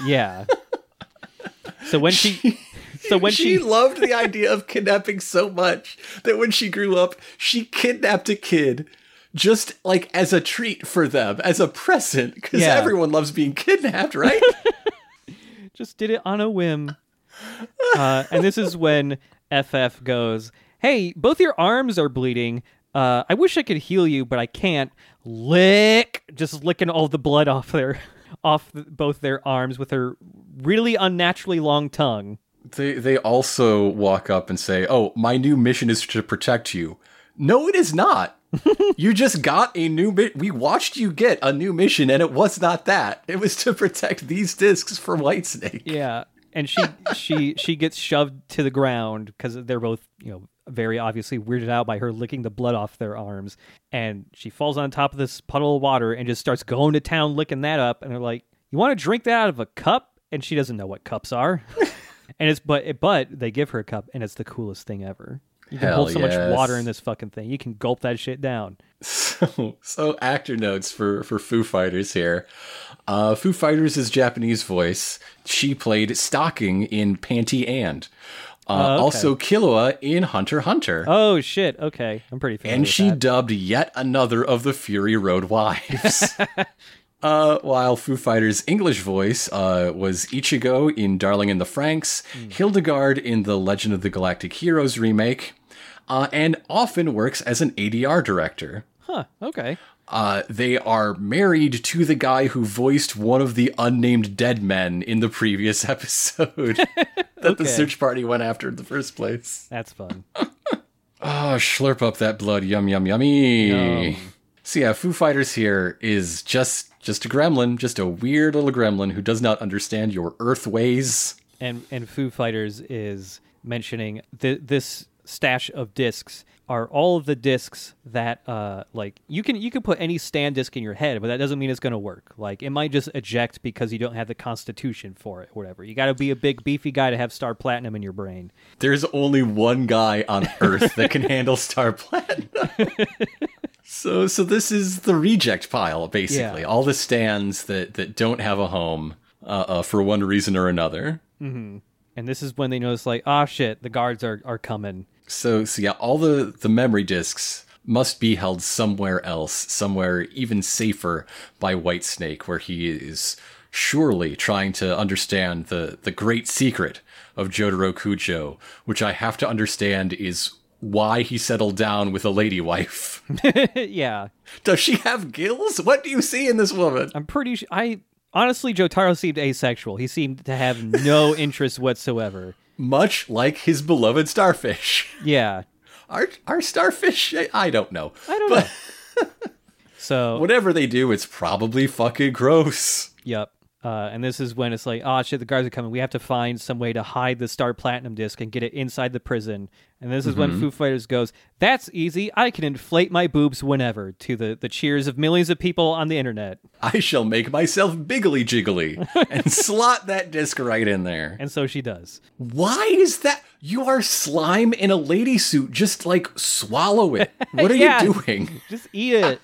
Yeah. so when she so when she, she, loved the idea of kidnapping so much that when she grew up, she kidnapped a kid just like as a treat for them, as a present, because Yeah. everyone loves being kidnapped, right? just did it on a whim. Uh, and this is when FF goes, "Hey, both your arms are bleeding. Uh, I wish I could heal you, but I can't." Lick, just licking all the blood off their, off th- both their arms with her really unnaturally long tongue. they they also walk up and say, "Oh, my new mission is to protect you." No, it is not. you just got a new mi- we watched you get a new mission and it was not that. It was to protect these discs from Whitesnake. Yeah, and she she she gets shoved to the ground because they're both you know very obviously weirded out by her licking the blood off their arms, and she falls on top of this puddle of water and just starts going to town licking that up. And they're like, "You want to drink that out of a cup?" And she doesn't know what cups are. and it's but but they give her a cup, and it's the coolest thing ever. You can Hell hold so much water in this fucking thing. You can gulp that shit down. So, so actor notes for for Foo Fighters here. Uh, Foo Fighters' is Japanese voice. She played Stocking in Panty and. Uh, Oh, okay. Also, Killua in Hunter Hunter. Oh shit! Okay, I'm pretty familiar. and she that. dubbed yet another of the Fury Road wives. uh, while Foo Fighters' English voice uh, was Ichigo in Darling in the Franxx, Hmm. Hildegard in the Legend of the Galactic Heroes remake, uh, and often works as an ADR director. Huh? Okay. Uh, they are married to the guy who voiced one of the unnamed dead men in the previous episode that the search party went after in the first place. That's fun. Oh, slurp up that blood, yum yum yummy. Yum. So yeah, Foo Fighters here is just just a gremlin, just a weird little gremlin who does not understand your Earth ways. and and Foo Fighters is mentioning th- this stash of discs are all of the discs that uh like you can you can put any stand disc in your head but that doesn't mean it's going to work like it might just eject because you don't have the constitution for it or whatever you got to be a big beefy guy to have star platinum in your brain There's only one guy on Earth that can handle Star Platinum. so so this is the reject pile, basically. Yeah. All the stands that that don't have a home uh, uh, for one reason or another. and this is when they notice like ah shit the guards are are coming So, so yeah, all the the memory disks must be held somewhere else, somewhere even safer by Whitesnake, where he is surely trying to understand the the great secret of Jotaro Kujo, which I have to understand is why he settled down with a lady wife. yeah Does she have gills? What do you see in this woman? i'm pretty sure i honestly jotaro seemed asexual he seemed to have no interest whatsoever Much like his beloved starfish. yeah Are are starfish? I- don't know. I don't know. so Whatever they do, it's probably fucking gross. Yep. Uh, and this is when it's like, oh shit, the guards are coming. We have to find some way to hide the Star Platinum disc and get it inside the prison. And this is when Foo Fighters goes, "That's easy. I can inflate my boobs whenever." To the the cheers of millions of people on the internet. I shall make myself biggly jiggly and slot that disc right in there. And so she does. Why is that? You are slime in a lady suit. Just like swallow it. What are Yeah. you doing? Just eat it.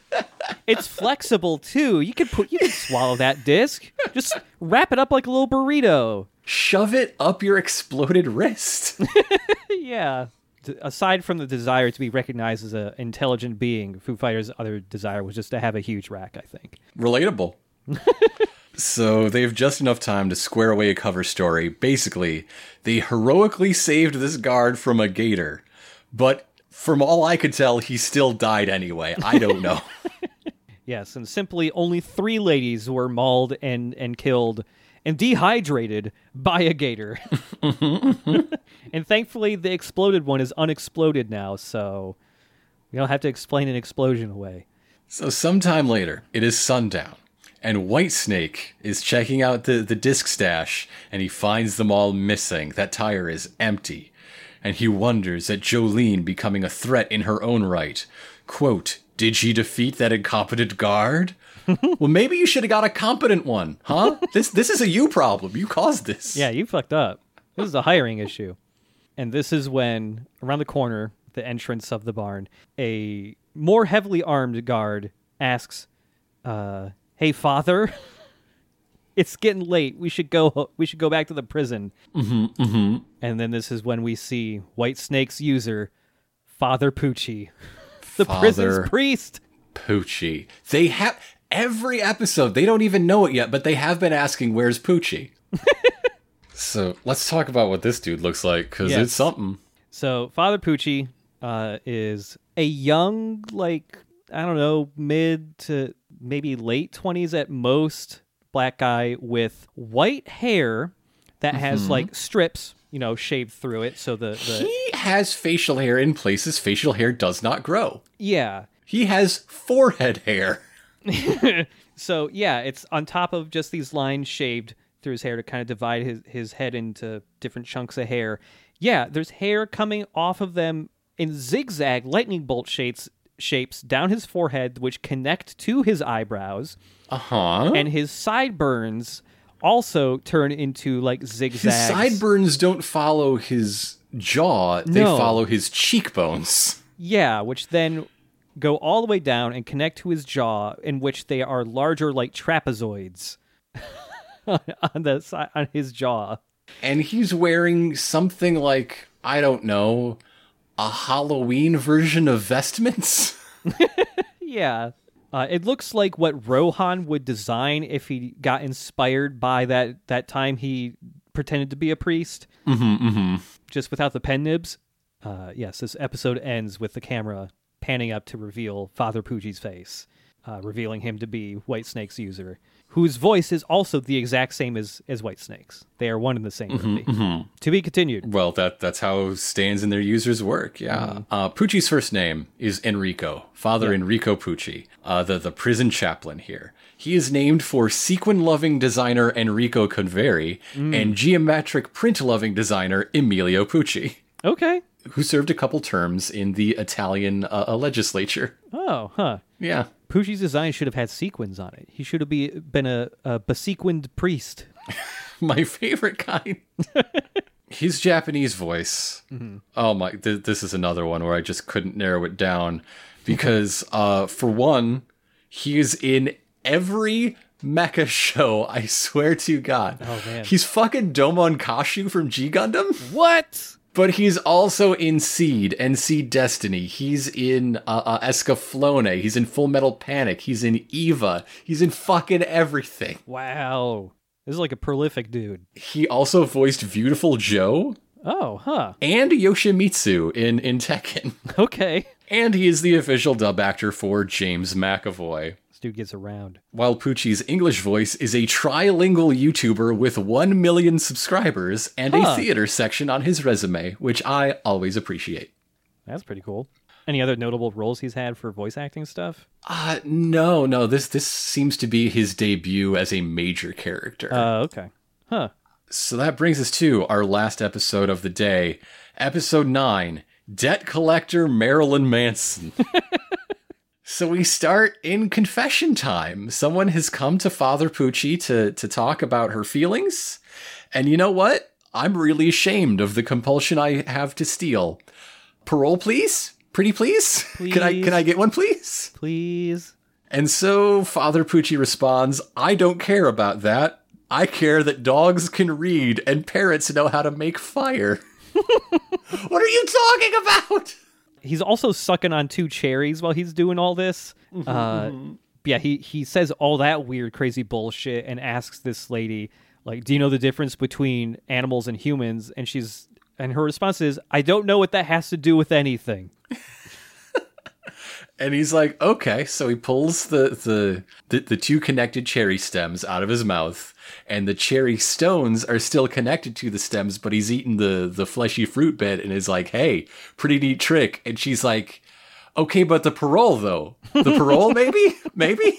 it's flexible too. You could put you could swallow that disc. Just wrap it up like a little burrito. Shove it up your exploded wrist. yeah. Aside from the desire to be recognized as an intelligent being, Foo Fighters' other desire was just to have a huge rack. I think. Relatable. so they have just enough time to square away a cover story. Basically, they heroically saved this guard from a gator, but from all I could tell, he still died anyway. I don't know. Yes, and simply only three ladies were mauled and, and killed and dehydrated by a gator. and thankfully, the exploded one is unexploded now, so we don't have to explain an explosion away. So sometime later, it is sundown, and Whitesnake is checking out the, the disc stash, and he finds them all missing. That tire is empty, and he wonders at Jolyne becoming a threat in her own right. Quote, did she defeat that incompetent guard? well, maybe you should have got a competent one, huh? this this is a you problem. You caused this. Yeah, you fucked up. This is a hiring issue. And this is when, around the corner, the entrance of the barn, a more heavily armed guard asks, uh, "Hey, father, it's getting late. We should go. We should go back to the prison." Mm-hmm, mm-hmm. And then this is when we see Whitesnake's user, Father Pucci, the Father prison's priest. Pucci. They have every episode. They don't even know it yet, but they have been asking, "Where's Pucci?" so let's talk about what this dude looks like because Yes. it's something. So Father Pucci uh, is a young, like I don't know, mid to maybe late twenties at most, black guy with white hair that has like strips, you know, shaved through it. So the the He has facial hair in places facial hair does not grow. yeah. He has forehead hair. So yeah, it's on top of just these lines shaved through his hair to kind of divide his, his head into different chunks of hair. Yeah, there's hair coming off of them in zigzag lightning bolt shapes shapes down his forehead which connect to his eyebrows Uh huh. and his sideburns also turn into like zigzag. His sideburns don't follow his jaw; they No. follow his cheekbones. Yeah, which then go all the way down and connect to his jaw, in which they are larger like trapezoids on the on his jaw. And he's wearing something like I don't know, a Halloween version of vestments. Yeah. Uh, it looks like what Rohan would design if he got inspired by that, that time he pretended to be a priest. Mm-hmm, mm-hmm. Just without the pen nibs. Uh, yes, this episode ends with the camera panning up to reveal Father Pucci's face, uh, revealing him to be Whitesnake's user, whose voice is also the exact same as, as Whitesnake's. They are one and the same movie. To be continued. Well, that that's how stands in their users work. Yeah. Uh, Pucci's first name is Enrico, Father Enrico Pucci, uh, the the prison chaplain here. He is named for sequin-loving designer Enrico Coveri and geometric print-loving designer Emilio Pucci, Okay. Who served a couple terms in the Italian uh, uh, legislature. Oh, huh. Yeah. Pucci's design should have had sequins on it. He should have be, been a, a besequined priest. my favorite kind. His Japanese voice. Oh my! Th- this is another one where I just couldn't narrow it down because, uh, for one, he is in every mecha show. I swear to God. Oh, man. he's fucking Domon Kasshu from G Gundam. What? But he's also in Seed and Seed Destiny. He's in uh, uh, Escaflowne. He's in Full Metal Panic. He's in Eva. He's in fucking everything. Wow. This is like a prolific dude. He also voiced Beautiful Joe Oh, huh. and Yoshimitsu in, in Tekken. Okay. And he is the official dub actor for James McAvoy. Gets around. While Pucci's English voice is a trilingual YouTuber with 1 million subscribers and Huh. a theater section on his resume, which I always appreciate. That's pretty cool. Any other notable roles he's had for voice acting stuff? Uh no, no, this this seems to be his debut as a major character. Uh, okay. Huh. So that brings us to our last episode of the day, episode 9 Debt Collector Marilyn Manson. so we start in confession time. Someone has come to Father Pucci to, to talk about her feelings. And you know what? I'm really ashamed of the compulsion I have to steal. Parole, please? Pretty please? Can I Please. can I get one, please? Please. And so Father Pucci responds, I don't care about that. I care that dogs can read and parrots know how to make fire. what are you talking about? He's also sucking on two cherries while he's doing all this. Uh, yeah, he, he says all that weird, crazy bullshit and asks this lady, like, do you know the difference between animals and humans? And she's, and her response is, I don't know what that has to do with anything. And he's like, okay. So he pulls the, the, the, the two connected cherry stems out of his mouth, and the cherry stones are still connected to the stems, but he's eaten the, the fleshy fruit bit and is like, hey, pretty neat trick. And she's like, okay, but the parole though. The parole, maybe? maybe?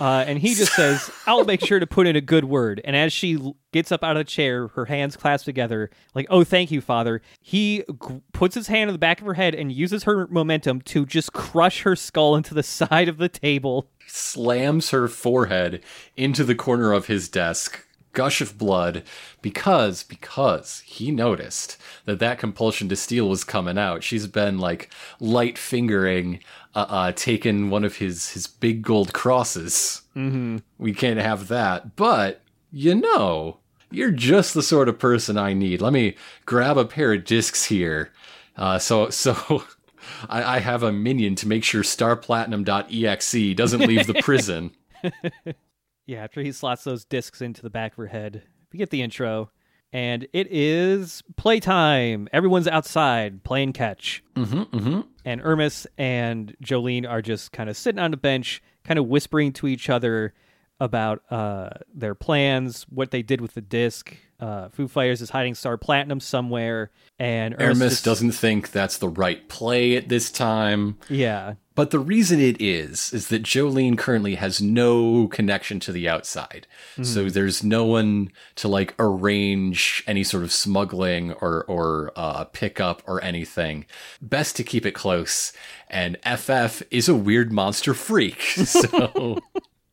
Uh, and he just says, I'll make sure to put in a good word. And as she gets up out of the chair, her hands clasped together, like, oh, thank you, Father, he g- puts his hand on the back of her head and uses her momentum to just crush her skull into the side of the table. Slams her forehead into the corner of his desk gush of blood because because he noticed that that compulsion to steal was coming out. She's been like light fingering uh, uh taking one of his his big gold crosses. Mm-hmm. we can't have that. But you know you're just the sort of person i need. Let me grab a pair of discs here. Uh so so I, I have a minion to make sure starplatinum.exe doesn't leave the prison. Yeah, after he slots those discs into the back of her head, we get the intro. And it is playtime. Everyone's outside playing catch. Mm-hmm, mm-hmm. and Hermes and Jolyne are just kind of sitting on a bench, kind of whispering to each other about uh, their plans, what they did with the disc. Uh, Foo Fighters is hiding Star Platinum somewhere, and Hermes just- doesn't think that's the right play at this time. Yeah, But the reason it is, is that Jolyne currently has no connection to the outside. So there's no one to like arrange any sort of smuggling or, or, uh, pickup or anything. Best to keep it close. And FF is a weird monster freak. So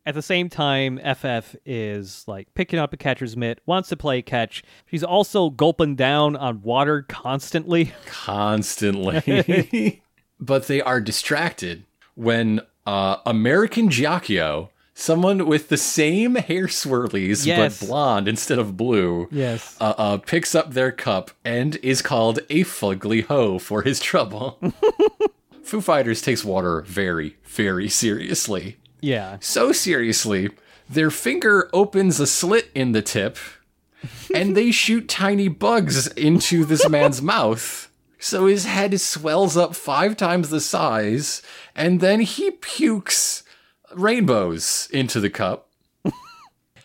At the same time, FF is like picking up a catcher's mitt, wants to play catch. She's also gulping down on water constantly. constantly. but they are distracted when uh, American Ghiaccio, someone with the same hair swirlies Yes. but blonde instead of blue, Yes. uh, uh, picks up their cup and is called a fugly hoe for his trouble. Foo Fighters takes water very, very seriously. Yeah. So seriously, their finger opens a slit in the tip and they shoot tiny bugs into this man's mouth. So his head swells up five times the size, and then he pukes rainbows into the cup.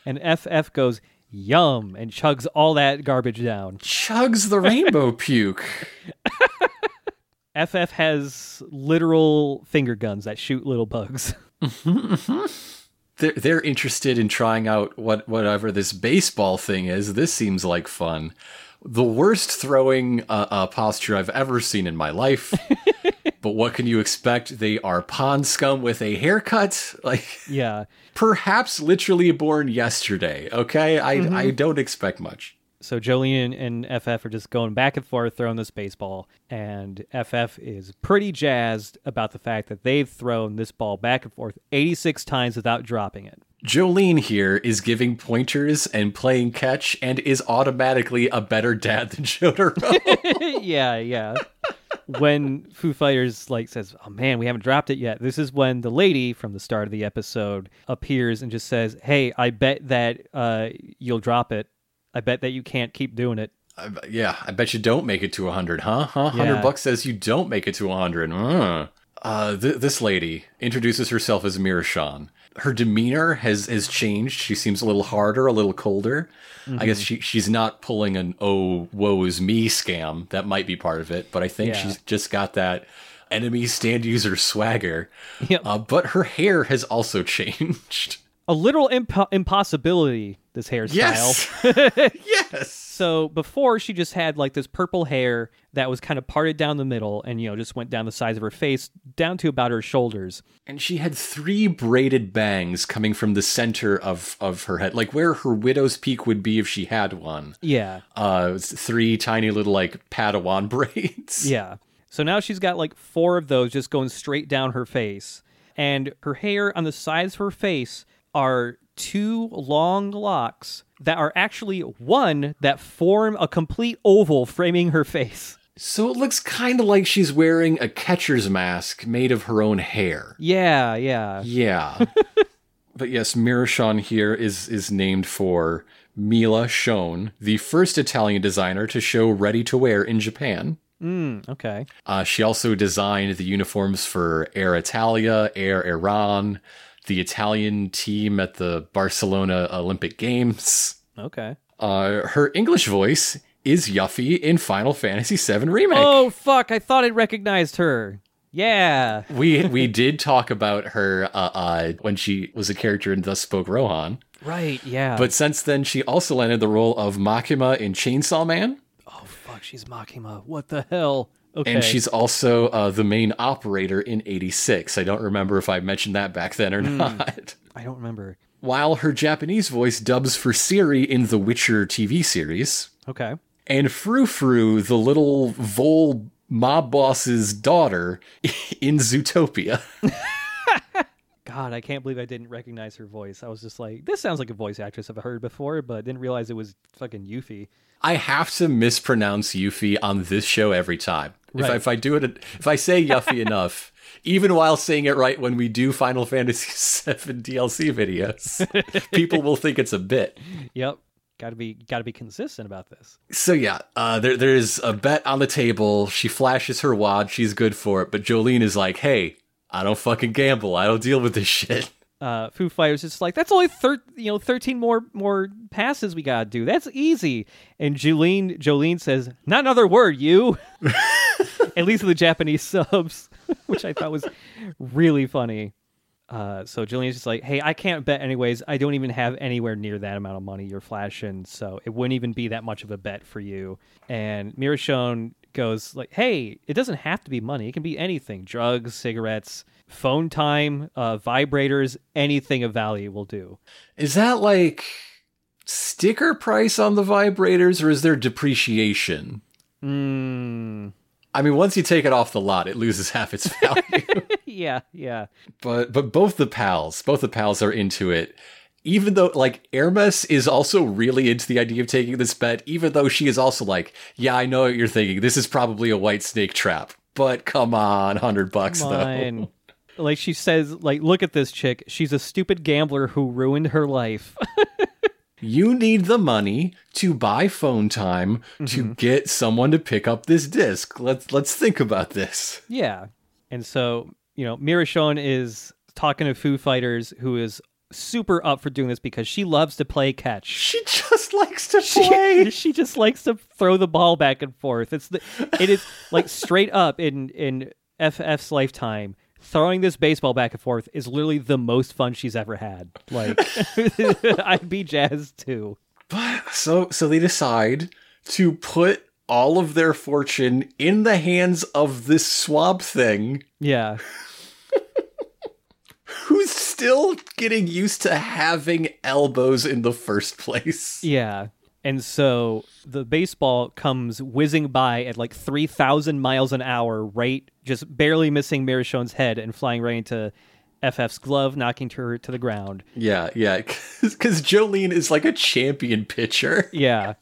And FF goes, yum, and chugs all that garbage down. Chugs the rainbow puke. FF has literal finger guns that shoot little bugs. They're, they're interested in trying out what whatever this baseball thing is. This seems like fun. The worst throwing uh, uh, posture I've ever seen in my life. but what can you expect? They are pond scum with a haircut. Like yeah. perhaps literally born yesterday. Okay, I I don't expect much. So Jolyne and FF are just going back and forth throwing this baseball, and FF is pretty jazzed about the fact that they've thrown this ball back and forth 86 times without dropping it. Jolyne here is giving pointers and playing catch and is automatically a better dad than Jotaro. yeah, yeah. when Foo Fighters like says, "Oh man, we haven't dropped it yet." This is when the lady from the start of the episode appears and just says, "Hey, I bet that uh, you'll drop it. I bet that you can't keep doing it." I yeah, I bet you don't make it to 100, huh? Huh? 100 Yeah. bucks says you don't make it to 100. Uh. Uh, th- this lady introduces herself as Mirashan. Her demeanor has has changed. She seems a little harder, a little colder. I guess she she's not pulling an oh woe is me scam. That might be part of it, but I think Yeah. she's just got that enemy stand user swagger. Yep. Uh, but her hair has also changed. A literal impo- impossibility. This hairstyle. Yes. yes. So before she just had like this purple hair that was kind of parted down the middle and you know just went down the sides of her face down to about her shoulders. And she had three braided bangs coming from the center of, of her head, like where her widow's peak would be if she had one. Yeah. Uh, three tiny little like Padawan braids. Yeah. So now she's got like four of those just going straight down her face. And her hair on the sides of her face are two long locks that are actually one that form a complete oval framing her face. So it looks kind of like she's wearing a catcher's mask made of her own hair. Yeah, yeah. Yeah. but yes, Mirashan here is is named for Mila Schön, the first Italian designer to show ready to wear in Japan. Mm, okay. Uh, she also designed the uniforms for Alitalia, Air Iran, the Italian team at the Barcelona Olympic Games. Okay. Uh, her English voice is Yuffie in Final Fantasy VII Remake. Oh fuck, I thought I recognized her. Yeah. We we did talk about her uh, uh, when she was a character in Thus Spoke Rohan, Right, yeah. but since then she also landed the role of Makima in Chainsaw Man, oh fuck, she's Makima. What the hell? Okay. and she's also uh, the main operator in '86. I don't remember if I mentioned that back then or not. I don't remember. while her Japanese voice dubs for Ciri in the Witcher TV series, Okay. and Fru Fru, the little vole mob boss's daughter, in Zootopia. God, I can't believe I didn't recognize her voice. I was just like, this sounds like a voice actress I've heard before, but didn't realize it was fucking Yuffie. I have to mispronounce Yuffie on this show every time. If, I, if I do it, if I say Yuffie enough, even while saying it right when we do Final Fantasy VII DLC videos, people will think it's a bit. Yep. Got to be got to be consistent about this. So yeah, uh, there there's a bet on the table. She flashes her wad. She's good for it. But Jolyne is like, "Hey, I don't fucking gamble. I don't deal with this shit." Uh, Foo Fighters it's like that's only thir- you know thirteen more more passes we gotta do. That's easy. And Jolyne Jolyne says, "Not another word, you." At least in the Japanese subs, which I thought was really funny. Uh, so Jolyne's just like, "Hey, I can't bet anyways. I don't even have anywhere near that amount of money you're flashing, so it wouldn't even be that much of a bet for you." And Mirashone goes like, "Hey, it doesn't have to be money. It can be anything: drugs, cigarettes, phone time, uh, vibrators, anything of value will do. Is that like sticker price on the vibrators or is there depreciation? Mm, I mean, once you take it off the lot, it loses half its value. yeah, yeah. but but both the pals, both the pals are into it. Even though like Hermes is also really into the idea of taking this bet, even though she is also like, yeah, I know what you're thinking. This is probably a Whitesnake trap. But come on, hundred bucks Come though. on. Like she says, like, look at this chick. She's a stupid gambler who ruined her life. You need the money to buy phone time to mm-hmm. get someone to pick up this disc. Let's let's think about this. yeah. And so, you know, Mirashon is talking to Foo Fighters, who is super up for doing this because she loves to play catch. She just likes to play. She, she just likes to throw the ball back and forth. It's the it is like straight up in in FF's lifetime. Throwing this baseball back and forth is literally the most fun she's ever had. Like I'd be jazzed too. So so they decide to put all of their fortune in the hands of this swab thing Yeah. who's still getting used to having elbows in the first place. Yeah. And so the baseball comes whizzing by at like 3,000 miles an hour, right? Just barely missing Marichon's head and flying right into FF's glove, knocking her to the ground. Yeah, yeah, because Jolyne is like a champion pitcher. Yeah.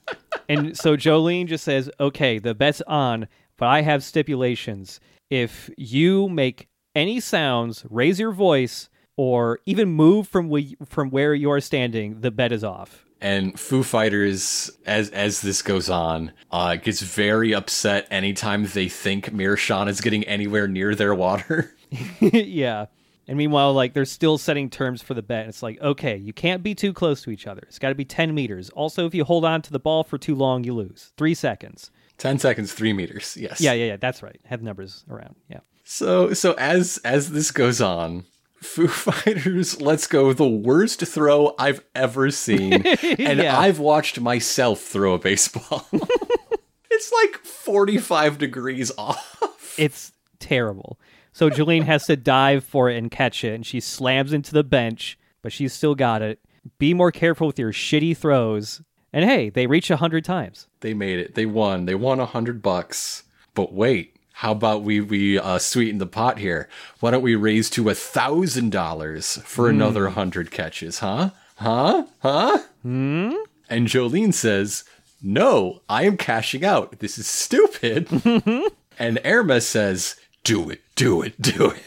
and so Jolyne just says, okay, the bet's on, but I have stipulations. If you make any sounds, raise your voice, or even move from, we- from where you are standing, the bet is off. And Foo Fighters, as as this goes on, uh, gets very upset anytime they think Mirashan is getting anywhere near their water. yeah. And meanwhile, like they're still setting terms for the bet. It's like, okay, you can't be too close to each other. It's got to be 10 meters. Also, if you hold on to the ball for too long, you lose. Three seconds. Ten seconds, three meters. Yes. Yeah, yeah, yeah. That's right. Have numbers around. Yeah. So so as as this goes on, Foo Fighters Let's go the worst throw I've ever seen, and Yeah. I've watched myself throw a baseball. it's like forty five degrees off. It's terrible. So Jolyne has to dive for it and catch it, and she slams into the bench, but she's still got it. Be more careful with your shitty throws. And hey, they reach a hundred times. They made it. They won. They won a hundred bucks. But wait, how about we we uh, sweeten the pot here? Why don't we raise to a thousand dollars for another hundred catches? Huh? Huh? Huh? Hmm. And Jolyne says, "No, I am cashing out. This is stupid." and Hermes says, "Do it. Do it. Do it."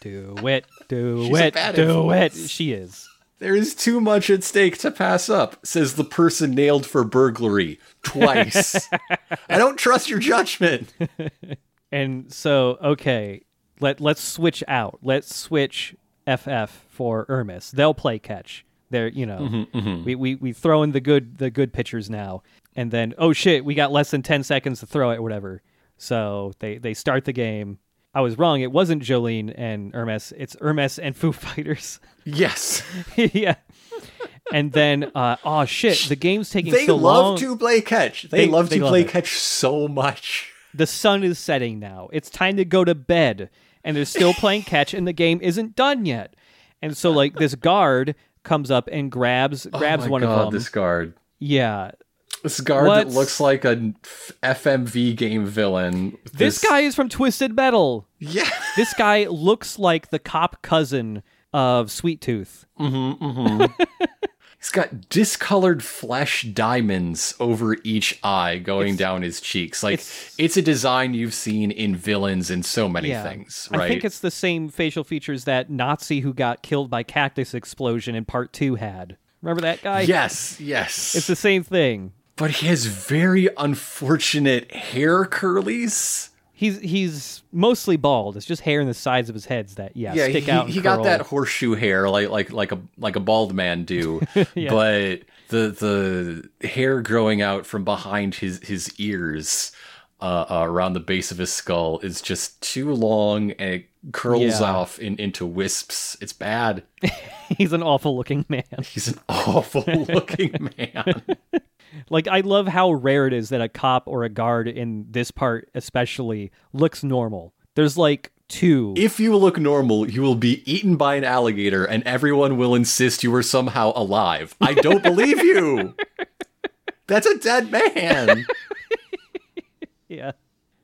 Do it, do it, bad do it. She is. There is too much at stake to pass up, says the person nailed for burglary twice. I don't trust your judgment. And so, okay, let let's switch out. Let's switch FF for Hermes. They'll play catch. They're you know we, we we throw in the good the good pitchers now, and then oh shit, we got less than ten seconds to throw it, or whatever. So they they start the game. I was wrong. It wasn't Jolyne and Hermes. It's Hermes and Foo Fighters. Yes. yeah. And then, uh, oh shit, the game's taking They so long. They love to play catch. They, They- love they to love play it. catch so much. The sun is setting now. It's time to go to bed. And they're still playing catch and the game isn't done yet. And so like this guard comes up and grabs oh grabs oh one God, of them. This guard. Yeah. This guard that looks like a f- FMV game villain. This guy is from Twisted Metal. Yeah. This guy looks like the cop cousin of Sweet Tooth. Mm-hmm, mm-hmm. He's got discolored flesh diamonds over each eye going down his cheeks. Like it's- it's, a design you've seen in villains in so many Yeah. things, right? I think it's the same facial features that Nazi who got killed by cactus explosion in part 2 had. Remember that guy? yes, yes. It's the same thing. but he has very unfortunate hair curlies. He's he's mostly bald. It's just hair in the sides of his heads that yeah, yeah, stick he, out. He got that horseshoe hair like like like a like a bald man do, but the the hair growing out from behind his his ears uh, uh, around the base of his skull is just too long and it curls Yeah. off in, into wisps. It's bad. He's an awful looking man. He's an awful looking man. Like I love how rare it is that a cop or a guard in this part especially looks normal. There's like two. If you look normal, you will be eaten by an alligator and everyone will insist you were somehow alive. I don't believe you. That's a dead man. yeah.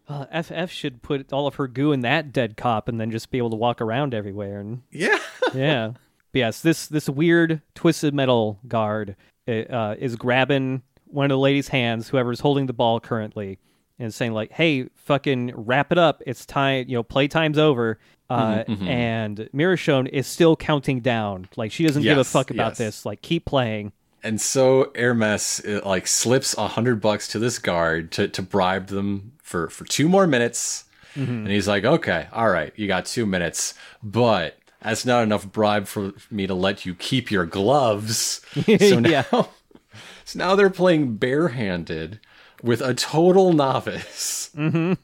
Uh, FF should put all of her goo in that dead cop and then just be able to walk around everywhere. And Yeah. yeah, but yes, this this weird twisted metal guard uh, is grabbing one of the lady's hands, whoever's holding the ball currently, and saying like, "Hey, fucking wrap it up! It's time. You know, playtime's over." Uh, And Mirashone is still counting down. Like she doesn't give a fuck about yes. this. Like keep playing. And so Hermes uh, like slips a hundred bucks to this guard to, to bribe them for, for two more minutes. And he's like, okay, all right, you got two minutes, but that's not enough bribe for me to let you keep your gloves. So now. So now they're playing barehanded with a total novice. In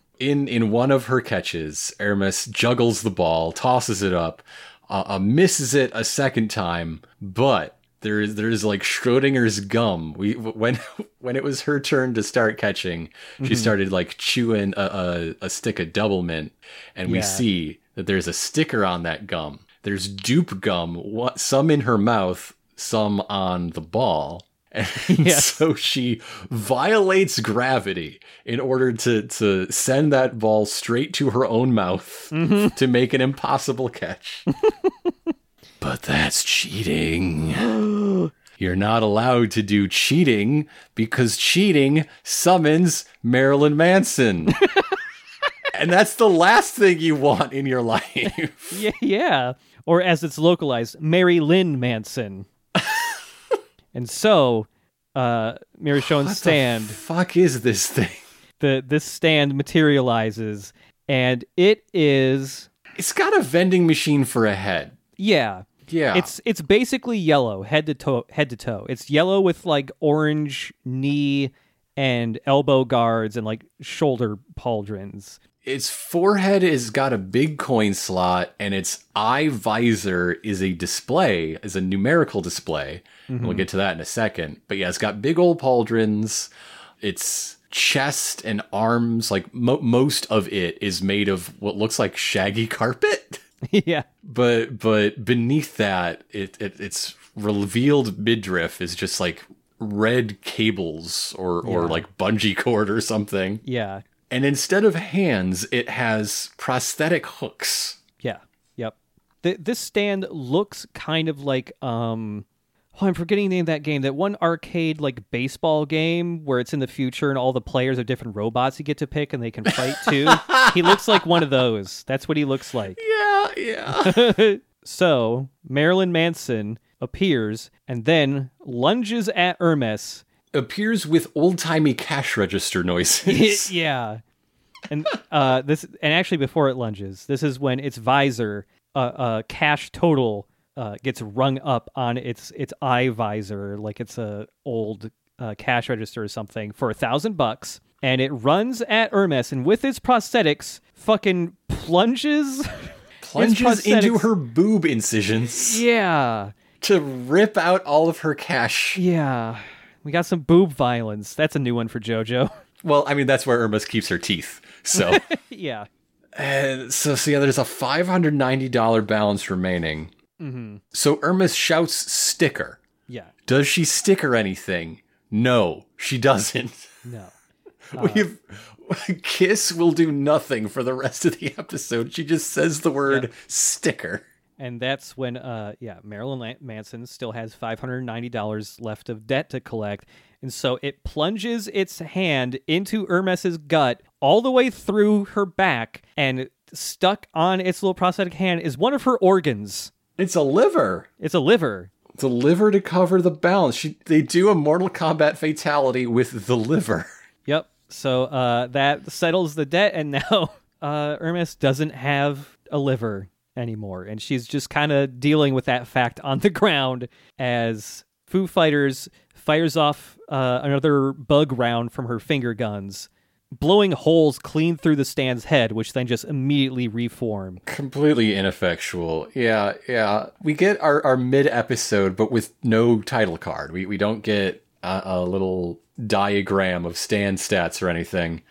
in one of her catches, Aramis juggles the ball, tosses it up, uh, uh, misses it a second time, but there is there is like Schrodinger's gum. We when when it was her turn to start catching, she started like chewing a, a, a stick of Doublemint, and we Yeah. see that there's a sticker on that gum. There's dupe gum, what, some in her mouth, some on the ball. And so she violates gravity in order to, to send that ball straight to her own mouth mm-hmm. to make an impossible catch. but that's cheating. You're not allowed to do cheating because cheating summons Marilyn Manson. and that's the last thing you want in your life. Yeah, yeah. Or as it's localized, Mary Lynn Manson. And so, uh, Mirishone's stand, fuck is this thing? the this stand materializes, and it is It's got a vending machine for a head. yeah. Yeah. It's it's basically yellow head to toe head to toe. It's yellow with like orange knee and elbow guards and like shoulder pauldrons. Its forehead has got a big coin slot and its eye visor is a display is a numerical display Mm-hmm. we'll get to that in a second but yeah it's got big old pauldrons its chest and arms like mo- most of it is made of what looks like shaggy carpet yeah. but but beneath that it, it its revealed midriff is just like red cables or or Yeah. like bungee cord or something Yeah. And instead of hands, it has prosthetic hooks. Yeah. Yep. Th- this stand looks kind of like um oh, I'm forgetting the name of that game. That one arcade like baseball game where it's in the future and all the players are different robots you get to pick and they can fight too. he looks like one of those. That's what he looks like. Yeah, yeah. So Marilyn Manson appears and then lunges at Hermes. Appears with old timey cash register noises. yeah. And uh, this, and actually, before it lunges, this is when its visor, uh, uh, cash total, uh, gets rung up on its its eye visor, like it's a old uh, cash register or something, for a thousand bucks. And it runs at Hermes, and with its prosthetics, fucking plunges. Plunges into her boob incisions yeah, to rip out all of her cash. yeah. We got some boob violence. That's a new one for JoJo. Well, I mean, that's where Irma keeps her teeth. So, yeah. and so, so yeah, there's a $590 balance remaining. Mm-hmm. So Irma shouts sticker. Yeah. Does she sticker anything? No, she doesn't. No. We've Kiss will do nothing for the rest of the episode. She just says the word sticker. And that's when, uh, yeah, Marilyn Manson still has five hundred ninety dollars left of debt to collect, and so it plunges its hand into Hermes's gut all the way through her back, and stuck on its little prosthetic hand is one of her organs. It's a liver. It's a liver. It's a liver to cover the balance. She, they do a Mortal Kombat fatality with the liver. Yep. So uh, that settles the debt, and now uh, Hermes doesn't have a liver anymore, and she's just kind of dealing with that fact on the ground as Foo Fighters fires off uh, another bug round from her finger guns, blowing holes clean through the stand's head, which then just immediately reform. Completely ineffectual. Yeah, yeah. We get our, our mid episode, but with no title card. We, we don't get a, a little diagram of stand stats or anything.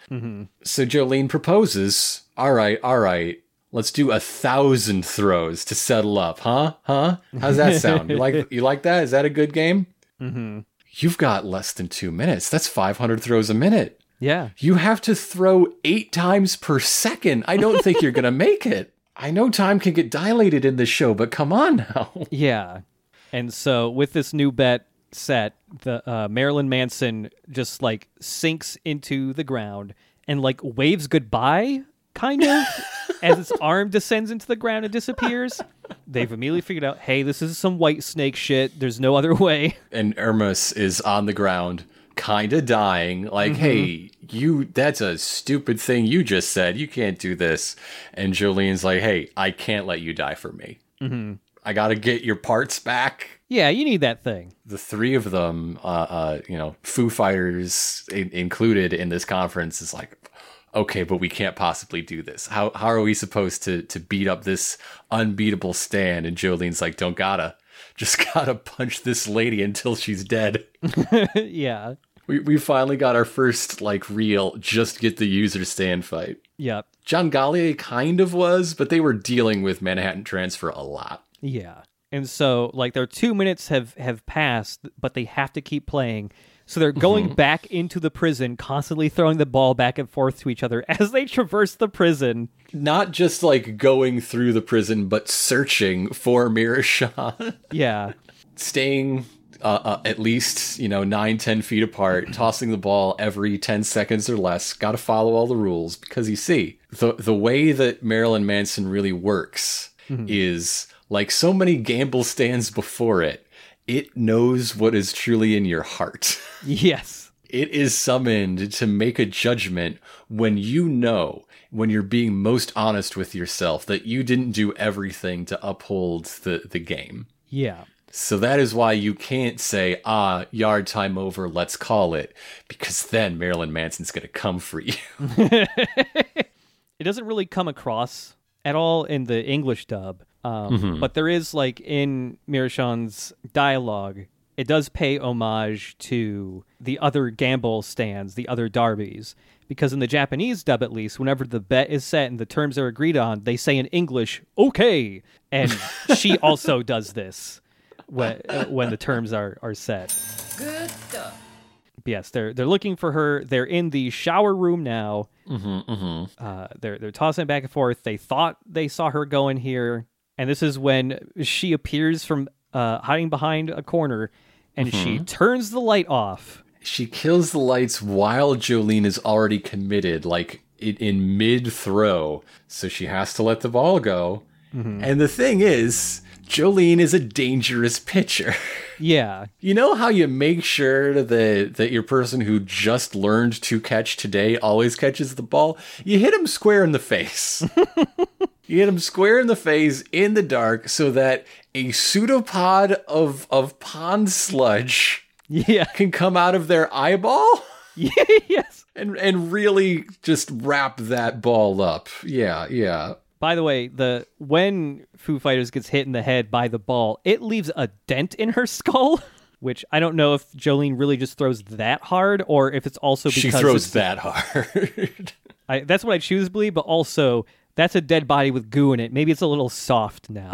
So Jolyne proposes, all right, all right, Let's do a thousand throws to settle up, huh? Huh? How's that sound? You like you like that? Is that a good game? Mm-hmm. You've got less than two minutes. That's 500 throws a minute. Yeah. You have to throw eight times per second. I don't think you're gonna make it. I know time can get dilated in this show, but come on now. Yeah. And so with this new bet set, the uh, Marilyn Manson just like sinks into the ground and like waves goodbye, kind of, as its arm descends into the ground and disappears. They've immediately figured out, hey, this is some Whitesnake shit. There's no other way. and Hermes is on the ground, kind of dying. Like, hey, you, that's a stupid thing you just said. You can't do this. And Jolyne's like, hey, I can't let you die for me. Mm-hmm. I got to get your parts back. Yeah, you need that thing. The three of them, uh, uh, you know, Foo Fighters in- included in this conference, is like, okay, but we can't possibly do this. How how are we supposed to to beat up this unbeatable stand? And Jolyne's like, don't gotta, just gotta punch this lady until she's dead. yeah. We we finally got our first like real just get the user stand fight. Yep. Johngalli A kind of was, but they were dealing with Manhattan Transfer a lot. Yeah. And so like their 2 minutes have have passed, but they have to keep playing. So they're going back into the prison, constantly throwing the ball back and forth to each other as they traverse the prison. Not just like going through the prison, but searching for Mirashan. Yeah. Staying uh, uh, at least, you know, nine, ten feet apart, tossing the ball every 10 seconds or less. Got to follow all the rules because you see, the, the way that Marilyn Manson really works is like so many gamble stands before it, it knows what is truly in your heart. Yes. It is summoned to make a judgment when you know, when you're being most honest with yourself, that you didn't do everything to uphold the, the game. Yeah. So that is why you can't say, ah, yard time over, let's call it, because then Marilyn Manson's going to come for you. it doesn't really come across at all in the English dub. Um, But there is like in Mirashan's dialogue, it does pay homage to the other gamble stands, the other derbies. Because in the Japanese dub, at least, whenever the bet is set and the terms are agreed on, they say in English, okay. And she also does this when, uh, when the terms are, are set. Good stuff. Yes, they're they're looking for her. They're in the shower room now. Mm-hmm, Uh, they're they're tossing back and forth. They thought they saw her go in here, and this is when she appears from uh, hiding behind a corner, and she turns the light off. she kills the lights while Jolyne is already committed, like in, in mid throw. So she has to let the ball go. And the thing is, Jolyne is a dangerous pitcher. Yeah, You know how you make sure that that your person who just learned to catch today always catches the ball? You hit him square in the face. you hit him square in the face in the dark so that a pseudopod of of pond sludge yeah, can come out of their eyeball yes. and and really just wrap that ball up. Yeah, yeah. By the way, the when Foo Fighters gets hit in the head by the ball, it leaves a dent in her skull. Which I don't know if Jolyne really just throws that hard, or if it's also because She throws that hard. I, that's what I choose to believe, but also that's a dead body with goo in it. Maybe it's a little soft now.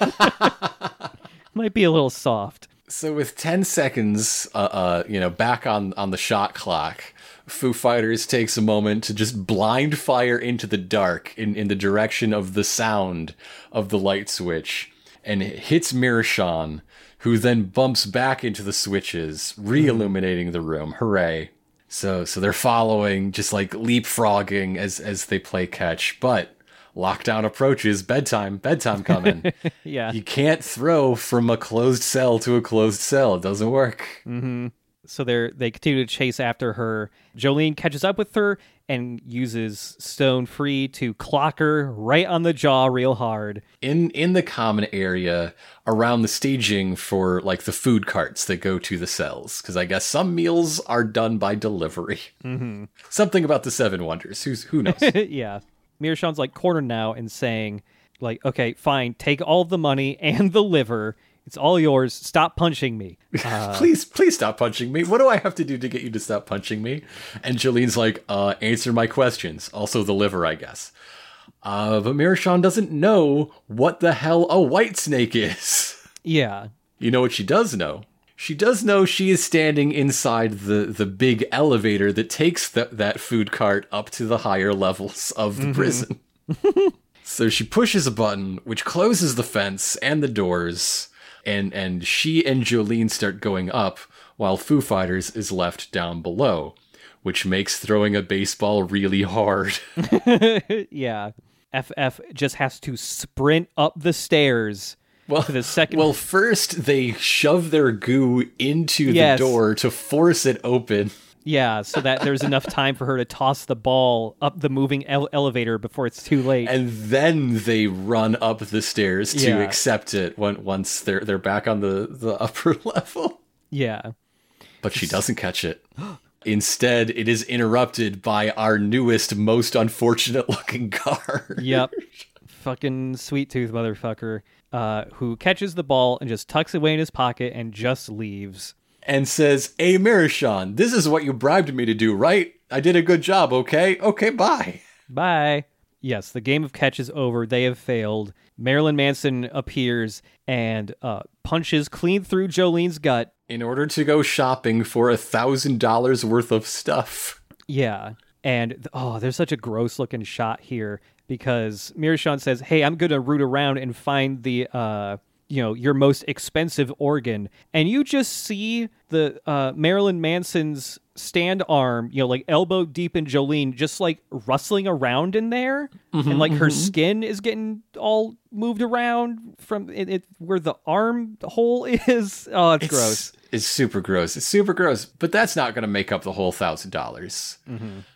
Might be a little soft. So with 10 seconds, uh, uh, you know, back on, on the shot clock, Foo Fighters takes a moment to just blind fire into the dark in, in the direction of the sound of the light switch and hits Mirashan, who then bumps back into the switches, mm-hmm. re-illuminating the room. Hooray. So so they're following, just like leapfrogging as as they play catch, but lockdown approaches, bedtime, bedtime coming. Yeah. You can't throw from a closed cell to a closed cell. It doesn't work. Mm-hmm. So they're they continue to chase after her. Jolyne catches up with her and uses Stone Free to clock her right on the jaw real hard. In in the common area around the staging for like the food carts that go to the cells, because I guess some meals are done by delivery. Mm-hmm. Something about the Seven Wonders. Who's who knows? yeah. Mirashan's like cornered now and saying, like, okay, fine, take all the money and the liver. It's all yours. Stop punching me. please, please stop punching me. What do I have to do to get you to stop punching me? And Jolyne's like, uh, answer my questions. Also the liver, I guess. Uh, but Mirashon doesn't know what the hell a Whitesnake is. Yeah. You know what she does know? She does know she is standing inside the, the big elevator that takes th- that food cart up to the higher levels of the prison. so she pushes a button which closes the fence and the doors, and, and she and Jolene start going up while Foo Fighters is left down below, which makes throwing a baseball really hard. yeah. FF just has to sprint up the stairs Well, the second. well, first they shove their goo into Yes. the door to force it open. Yeah, so that there's enough time for her to toss the ball up the moving ele- elevator before it's too late. and then they run up the stairs to Yeah. accept it when, once they're they're back on the the upper level. yeah. But she doesn't catch it. Instead, it is interrupted by our newest, most unfortunate looking guard. Yep. Fucking sweet tooth motherfucker. Uh, who catches the ball and just tucks it away in his pocket and just leaves. And says, Hey Mirashon, this is what you bribed me to do, right? I did a good job, okay? Okay, bye. Bye. Yes, the game of catch is over. They have failed. Marilyn Manson appears and uh, punches clean through Jolyne's gut. In order to go shopping for a thousand dollars worth of stuff. Yeah. And oh, there's such a gross looking shot here because Mirashon says, "Hey, I'm going to root around and find the uh, you know, your most expensive organ." And you just see the uh Marilyn Manson's stand arm, you know, like elbow deep in Jolyne just like rustling around in there and like her skin is getting all moved around from it, it where the arm hole is. Oh, it's, gross. It's super gross. It's super gross. But that's not going to make up the whole thousand dollars.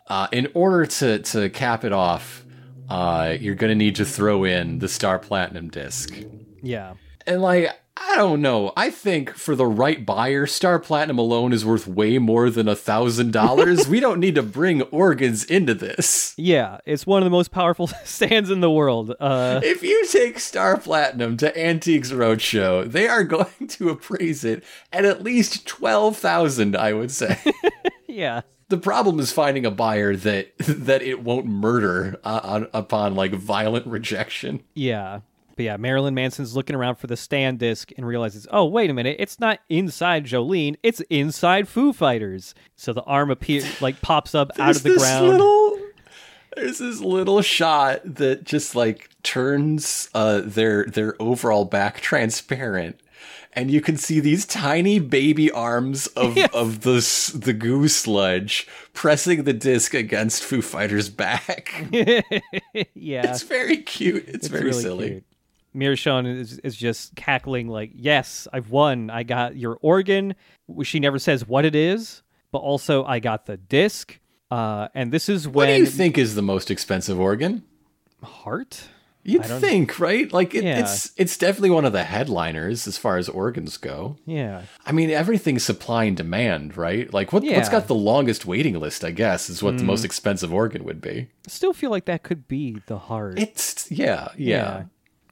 Uh, in order to to cap it off, uh, you're going to need to throw in the Star Platinum disc. Yeah. And like, I don't know. I think for the right buyer, Star Platinum alone is worth way more than a thousand dollars. We don't need to bring organs into this. Yeah, it's one of the most powerful stands in the world. Uh If you take Star Platinum to Antiques Roadshow, they are going to appraise it at at least twelve thousand. I would say. yeah. the problem is finding a buyer that that it won't murder uh, on, upon like violent rejection. Yeah. But yeah, Marilyn Manson's looking around for the stand disc and realizes, oh, wait a minute, it's not inside Jolyne, it's inside Foo Fighters. So the arm appears, like, pops up out of the ground. Little, there's this little shot that just like turns uh, their their overall back transparent. And you can see these tiny baby arms of, of the the goo sludge pressing the disc against Foo Fighters' back. yeah. It's very cute. It's, It's very really silly. cute. Mirashon is, is just cackling like, "Yes, I've won. I got your organ." She never says what it is, but also I got the disc. Uh, and this is when. What do you think is the most expensive organ? heart. You'd think, right? Like it, Yeah. it's it's definitely one of the headliners as far as organs go. Yeah, I mean, everything's supply and demand, right? Like what what's Yeah. Mm. got the longest waiting list? I guess is what the most expensive organ would be. I still feel like that could be the heart. It's yeah, yeah.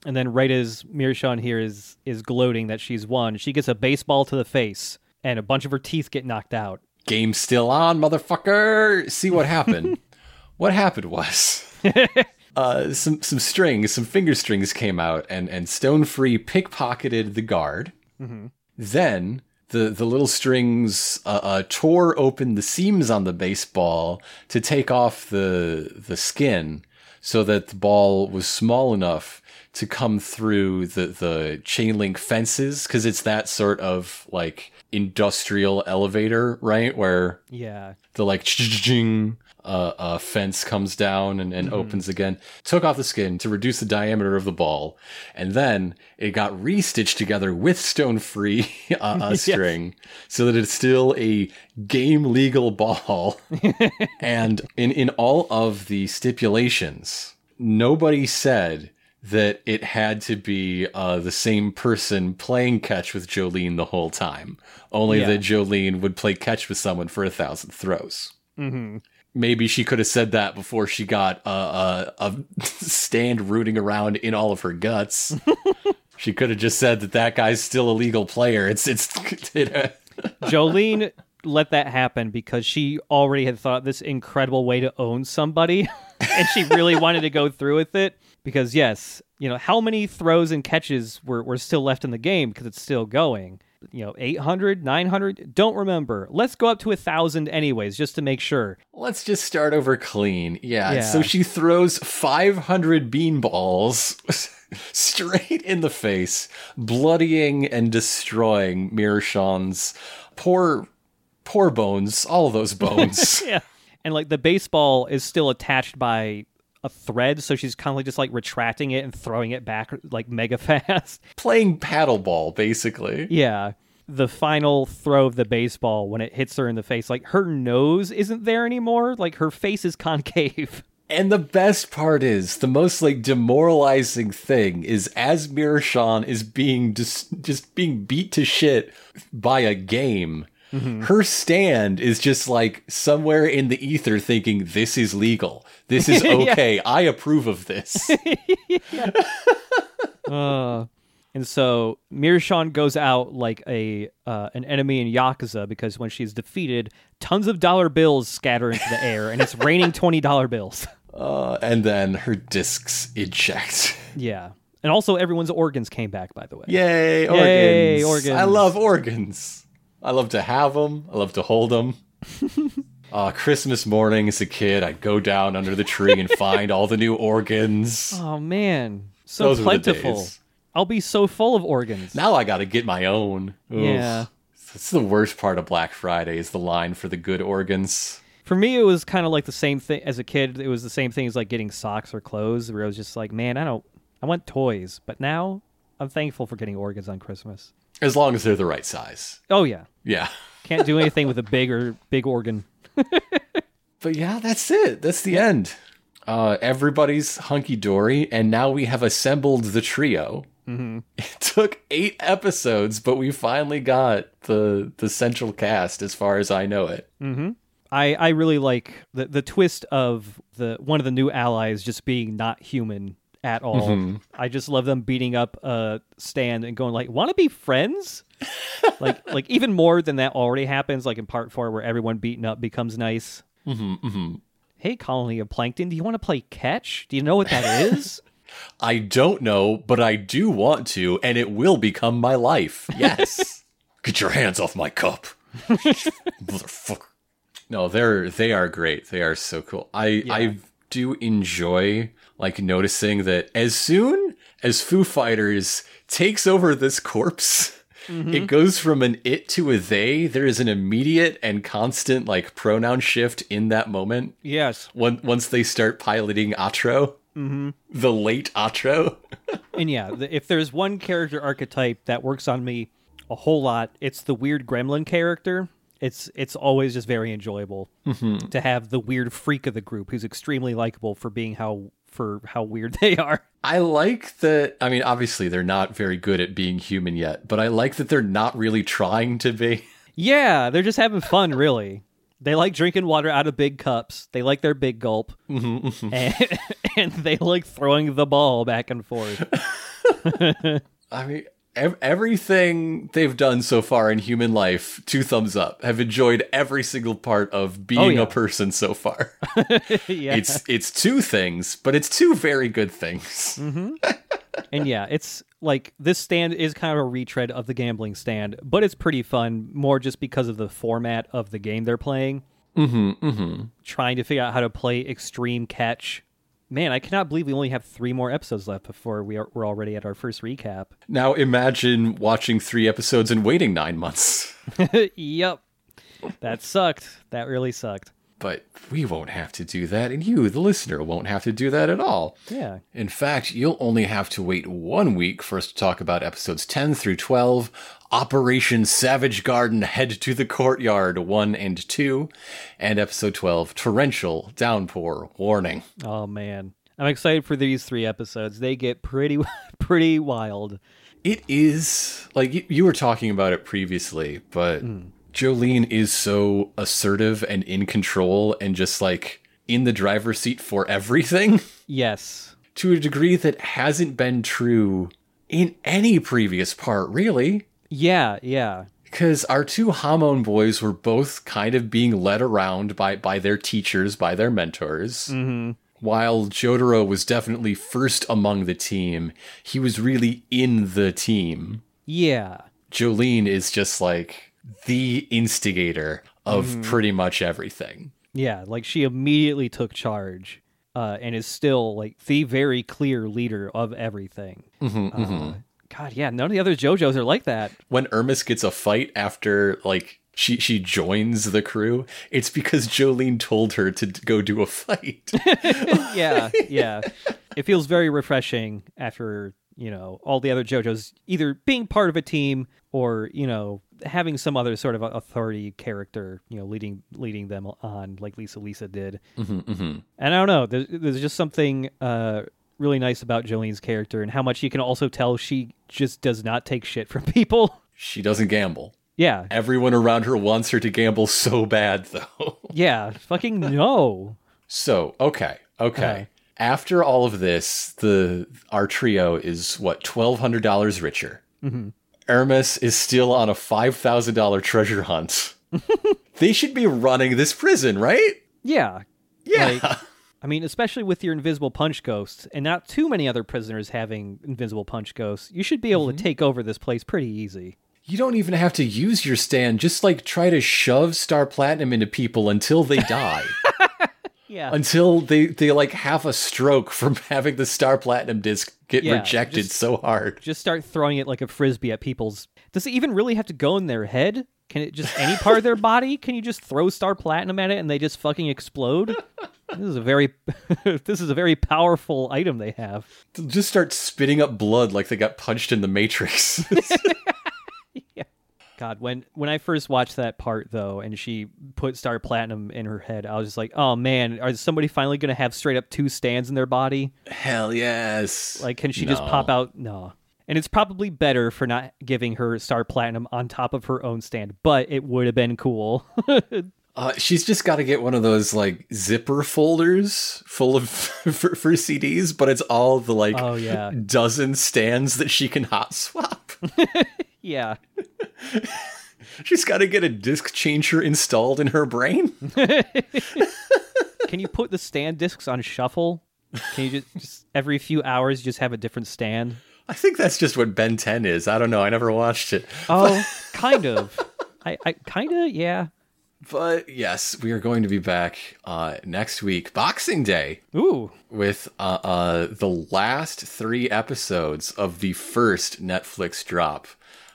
And then right as Mirashon here is is gloating that she's won, she gets a baseball to the face and a bunch of her teeth get knocked out. Game still on, motherfucker. See what happened? what happened was. Uh, some some strings, some finger strings came out, and and Stone Free pickpocketed the guard. Then the the little strings uh, uh, tore open the seams on the baseball to take off the the skin, so that the ball was small enough to come through the the chain link fences because it's that sort of like industrial elevator, right? Where Yeah. the like ching uh, uh, fence comes down and, and opens again. Took off the skin to reduce the diameter of the ball, and then it got restitched together with stone free uh, uh, string, so that it's still a game legal ball. and in in all of the stipulations, nobody said that it had to be uh, the same person playing catch with Jolyne the whole time. Only Yeah. that Jolyne would play catch with someone for a thousand throws. Maybe she could have said that before she got uh, a, a stand rooting around in all of her guts. she could have just said that that guy's still a legal player. It's it's Jolyne let that happen because she already had thought this incredible way to own somebody. and she really wanted to go through with it because yes, you know how many throws and catches were were still left in the game because it's still going. You know, 800, 900, don't remember. Let's go up to a thousand anyways, just to make sure. Let's just start over clean. Yeah. Yeah. So she throws 500 bean balls straight in the face, bloodying and destroying Mirashan's poor, poor bones, all those bones. Yeah, and like the baseball is still attached by a thread, so she's kind of like just like retracting it and throwing it back like mega fast. Playing paddleball, basically. Yeah. The final throw of the baseball when it hits her in the face, like her nose isn't there anymore. Like her face is concave. And the best part is, the most like demoralizing thing is as Mirashan is being just just being beat to shit by a game. Her stand is just like somewhere in the ether thinking this is legal. This is okay. I approve of this. Uh, and so Mirshan goes out like a uh, an enemy in Yakuza because when she's defeated, tons of dollar bills scatter into the air, and it's raining twenty dollar bills. Uh, and then her discs eject. yeah, and also everyone's organs came back. By the way, Yay, organs. Yay, organs. I love organs. I love to have them. I love to hold them. uh, Christmas morning as a kid, I'd go down under the tree and find all the new organs. Oh man, so Those plentiful. I'll be so full of organs. Now I got to get my own. Oof. Yeah. That's the worst part of Black Friday is the line for the good organs. For me, it was kind of like the same thing as a kid. It was the same thing as like getting socks or clothes, where I was just like, man, I don't, I want toys. But now I'm thankful for getting organs on Christmas. As long as they're the right size. Oh yeah, Yeah. can't do anything with a big or big organ. But yeah, that's it. That's the end. Uh, everybody's hunky dory, and now we have assembled the trio. Mm-hmm. It took eight episodes, but we finally got the the central cast, as far as I know it. I, I really like the the twist of the one of the new allies just being not human at all. I just love them beating up a stand and going like, "Want to be friends?" like like even more than that already happens like in part 4 where everyone beaten up becomes nice. Mhm. Hey colony of plankton, do you want to play catch? Do you know what that is? I don't know, but I do want to, and it will become my life. Yes. Get your hands off my cup, motherfucker. No, they're they are great. They are so cool. I I do enjoy like noticing that as soon as Foo Fighters takes over this corpse. It mm-hmm. goes from an it to a they. There is an immediate and constant like pronoun shift in that moment. yes. When, once they start piloting Atroe, mm-hmm. the late Atroe. And yeah, the, if there's one character archetype that works on me a whole lot, it's the weird gremlin character. It's it's always just very enjoyable mm-hmm. to have the weird freak of the group who's extremely likable for being how for how weird they are. I like that. I mean, obviously, they're not very good at being human yet, but I like that they're not really trying to be. Yeah, they're just having fun, really. They like drinking water out of big cups. They like their big gulp, mm-hmm. and, and they like throwing the ball back and forth. I mean, ev- everything they've done so far in human life, two thumbs up. Have enjoyed every single part of being yeah. a person so far. yeah, It's it's two things, but it's two very good things. and yeah, it's like this stand is kind of a retread of the gambling stand, but it's pretty fun. More just because of the format of the game they're playing. Mm-hmm. Mm-hmm. Trying to figure out how to play extreme catch. Man, I cannot believe we only have three more episodes left before we are, we're already at our first recap. Now imagine watching three episodes and waiting nine months. yep. That sucked. That really sucked. But we won't have to do that, and you, the listener, won't have to do that at all. Yeah. In fact, you'll only have to wait one week for us to talk about episodes 10 through 12, Operation Savage Garden Head to the Courtyard 1 and 2, and episode 12, Torrential Downpour Warning. Oh man. I'm excited for these three episodes. They get pretty pretty wild. It is, like, you, you were talking about it previously, but hmm. Jolyne is so assertive and in control and just, like, in the driver's seat for everything. Yes. to a degree that hasn't been true in any previous part, really. Yeah, yeah. Because our two Hamon boys were both kind of being led around by, by their teachers, by their mentors. Mm-hmm. while Jotaro was definitely first among the team, he was really in the team. Yeah. Jolyne is just like the instigator of pretty much everything. Yeah, like she immediately took charge uh, and is still like the very clear leader of everything. Uh, God, yeah, none of the other JoJo's are like that. When Ermis gets a fight after like she she joins the crew, it's because Jolyne told her to go do a fight. yeah, yeah. It feels very refreshing after, you know, all the other JoJo's either being part of a team or, you know, having some other sort of authority character, you know, leading leading them on like Lisa Lisa did. And I don't know, there's, there's just something uh, really nice about Jolyne's character and how much you can also tell she just does not take shit from people. she doesn't gamble. yeah. Everyone around her wants her to gamble so bad though. Yeah. Fucking no. So, okay, okay. Uh-huh. After all of this, the our trio is what twelve hundred dollars richer. Mm-hmm. Hermes is still on a five thousand dollar treasure hunt. they should be running this prison, right? Yeah. Yeah. Like, I mean, especially with your invisible punch ghosts and not too many other prisoners having invisible punch ghosts, you should be able Mm-hmm. to take over this place pretty easy. you don't even have to use your stand. Just like try to shove Star Platinum into people until they die. Yeah. until they they like have a stroke from having the Star Platinum disc get Yeah, rejected just- so hard. just start throwing it like a frisbee at people's. Does it even really have to go in their head? Can it just any part of their body? Can you just throw star platinum at it and they just fucking explode? This is a very this is a very powerful item they have. They'll just start spitting up blood like they got punched in the Matrix. God, when when I first watched that part though, and she put star platinum in her head, I was just like, oh man, is somebody finally gonna have straight up two stands in their body? Hell yes. Like, can she just pop out? No. And it's probably better for not giving her star platinum on top of her own stand, but it would have been cool. Uh, she's just got to get one of those like zipper folders full of for, for CDs, but it's all the like Oh, yeah. dozen stands that she can hot swap. yeah. she's got to get a disc changer installed in her brain. Can you put the stand discs on shuffle? Can you just, just every few hours just have a different stand? I think that's just what Ben 10 is. I don't know. I never watched it. Oh, kind of. I, I kind of, yeah. But yes, we are going to be back uh, next week, Boxing Day, Ooh, with uh, uh, the last three episodes of the first Netflix drop,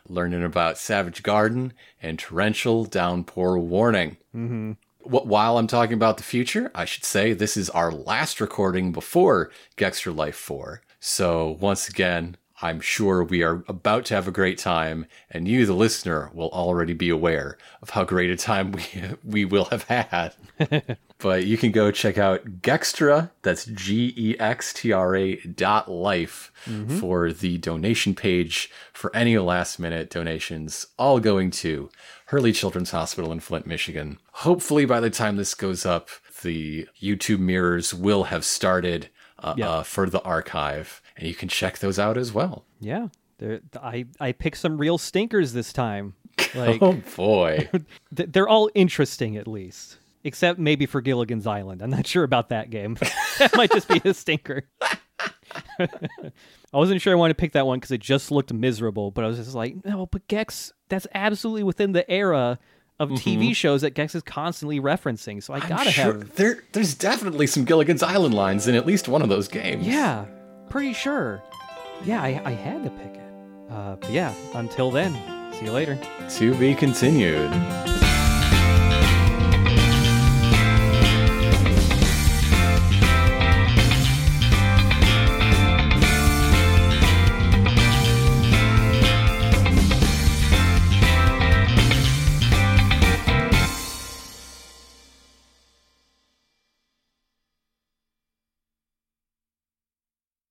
learning about Savage Garden and Torrential Downpour Warning. Mm-hmm. While I'm talking about the future, I should say this is our last recording before Gextra Life 4. So once again, I'm sure we are about to have a great time, and you, the listener, will already be aware of how great a time we we will have had. but you can go check out Gextra, that's G E X T R A dot life, for the donation page for any last minute donations, all going to Hurley Children's Hospital in Flint, Michigan. Hopefully, by the time this goes up, the YouTube mirrors will have started uh, Yeah. uh, for the archive, and you can check those out as well. yeah. There, I I picked some real stinkers this time. Like Oh boy. they're all interesting at least, except maybe for Gilligan's Island. I'm not sure about that game. that might just be a stinker. I wasn't sure I wanted to pick that one because it just looked miserable, but I was just like, no, but Gex, that's absolutely within the era of TV mm-hmm. shows that Gex is constantly referencing. So I I'm gotta sure have, there there's definitely some Gilligan's Island lines in at least one of those games. yeah, pretty sure. Yeah, I, I had to pick it. Uh, but yeah, until then, see you later. To be continued.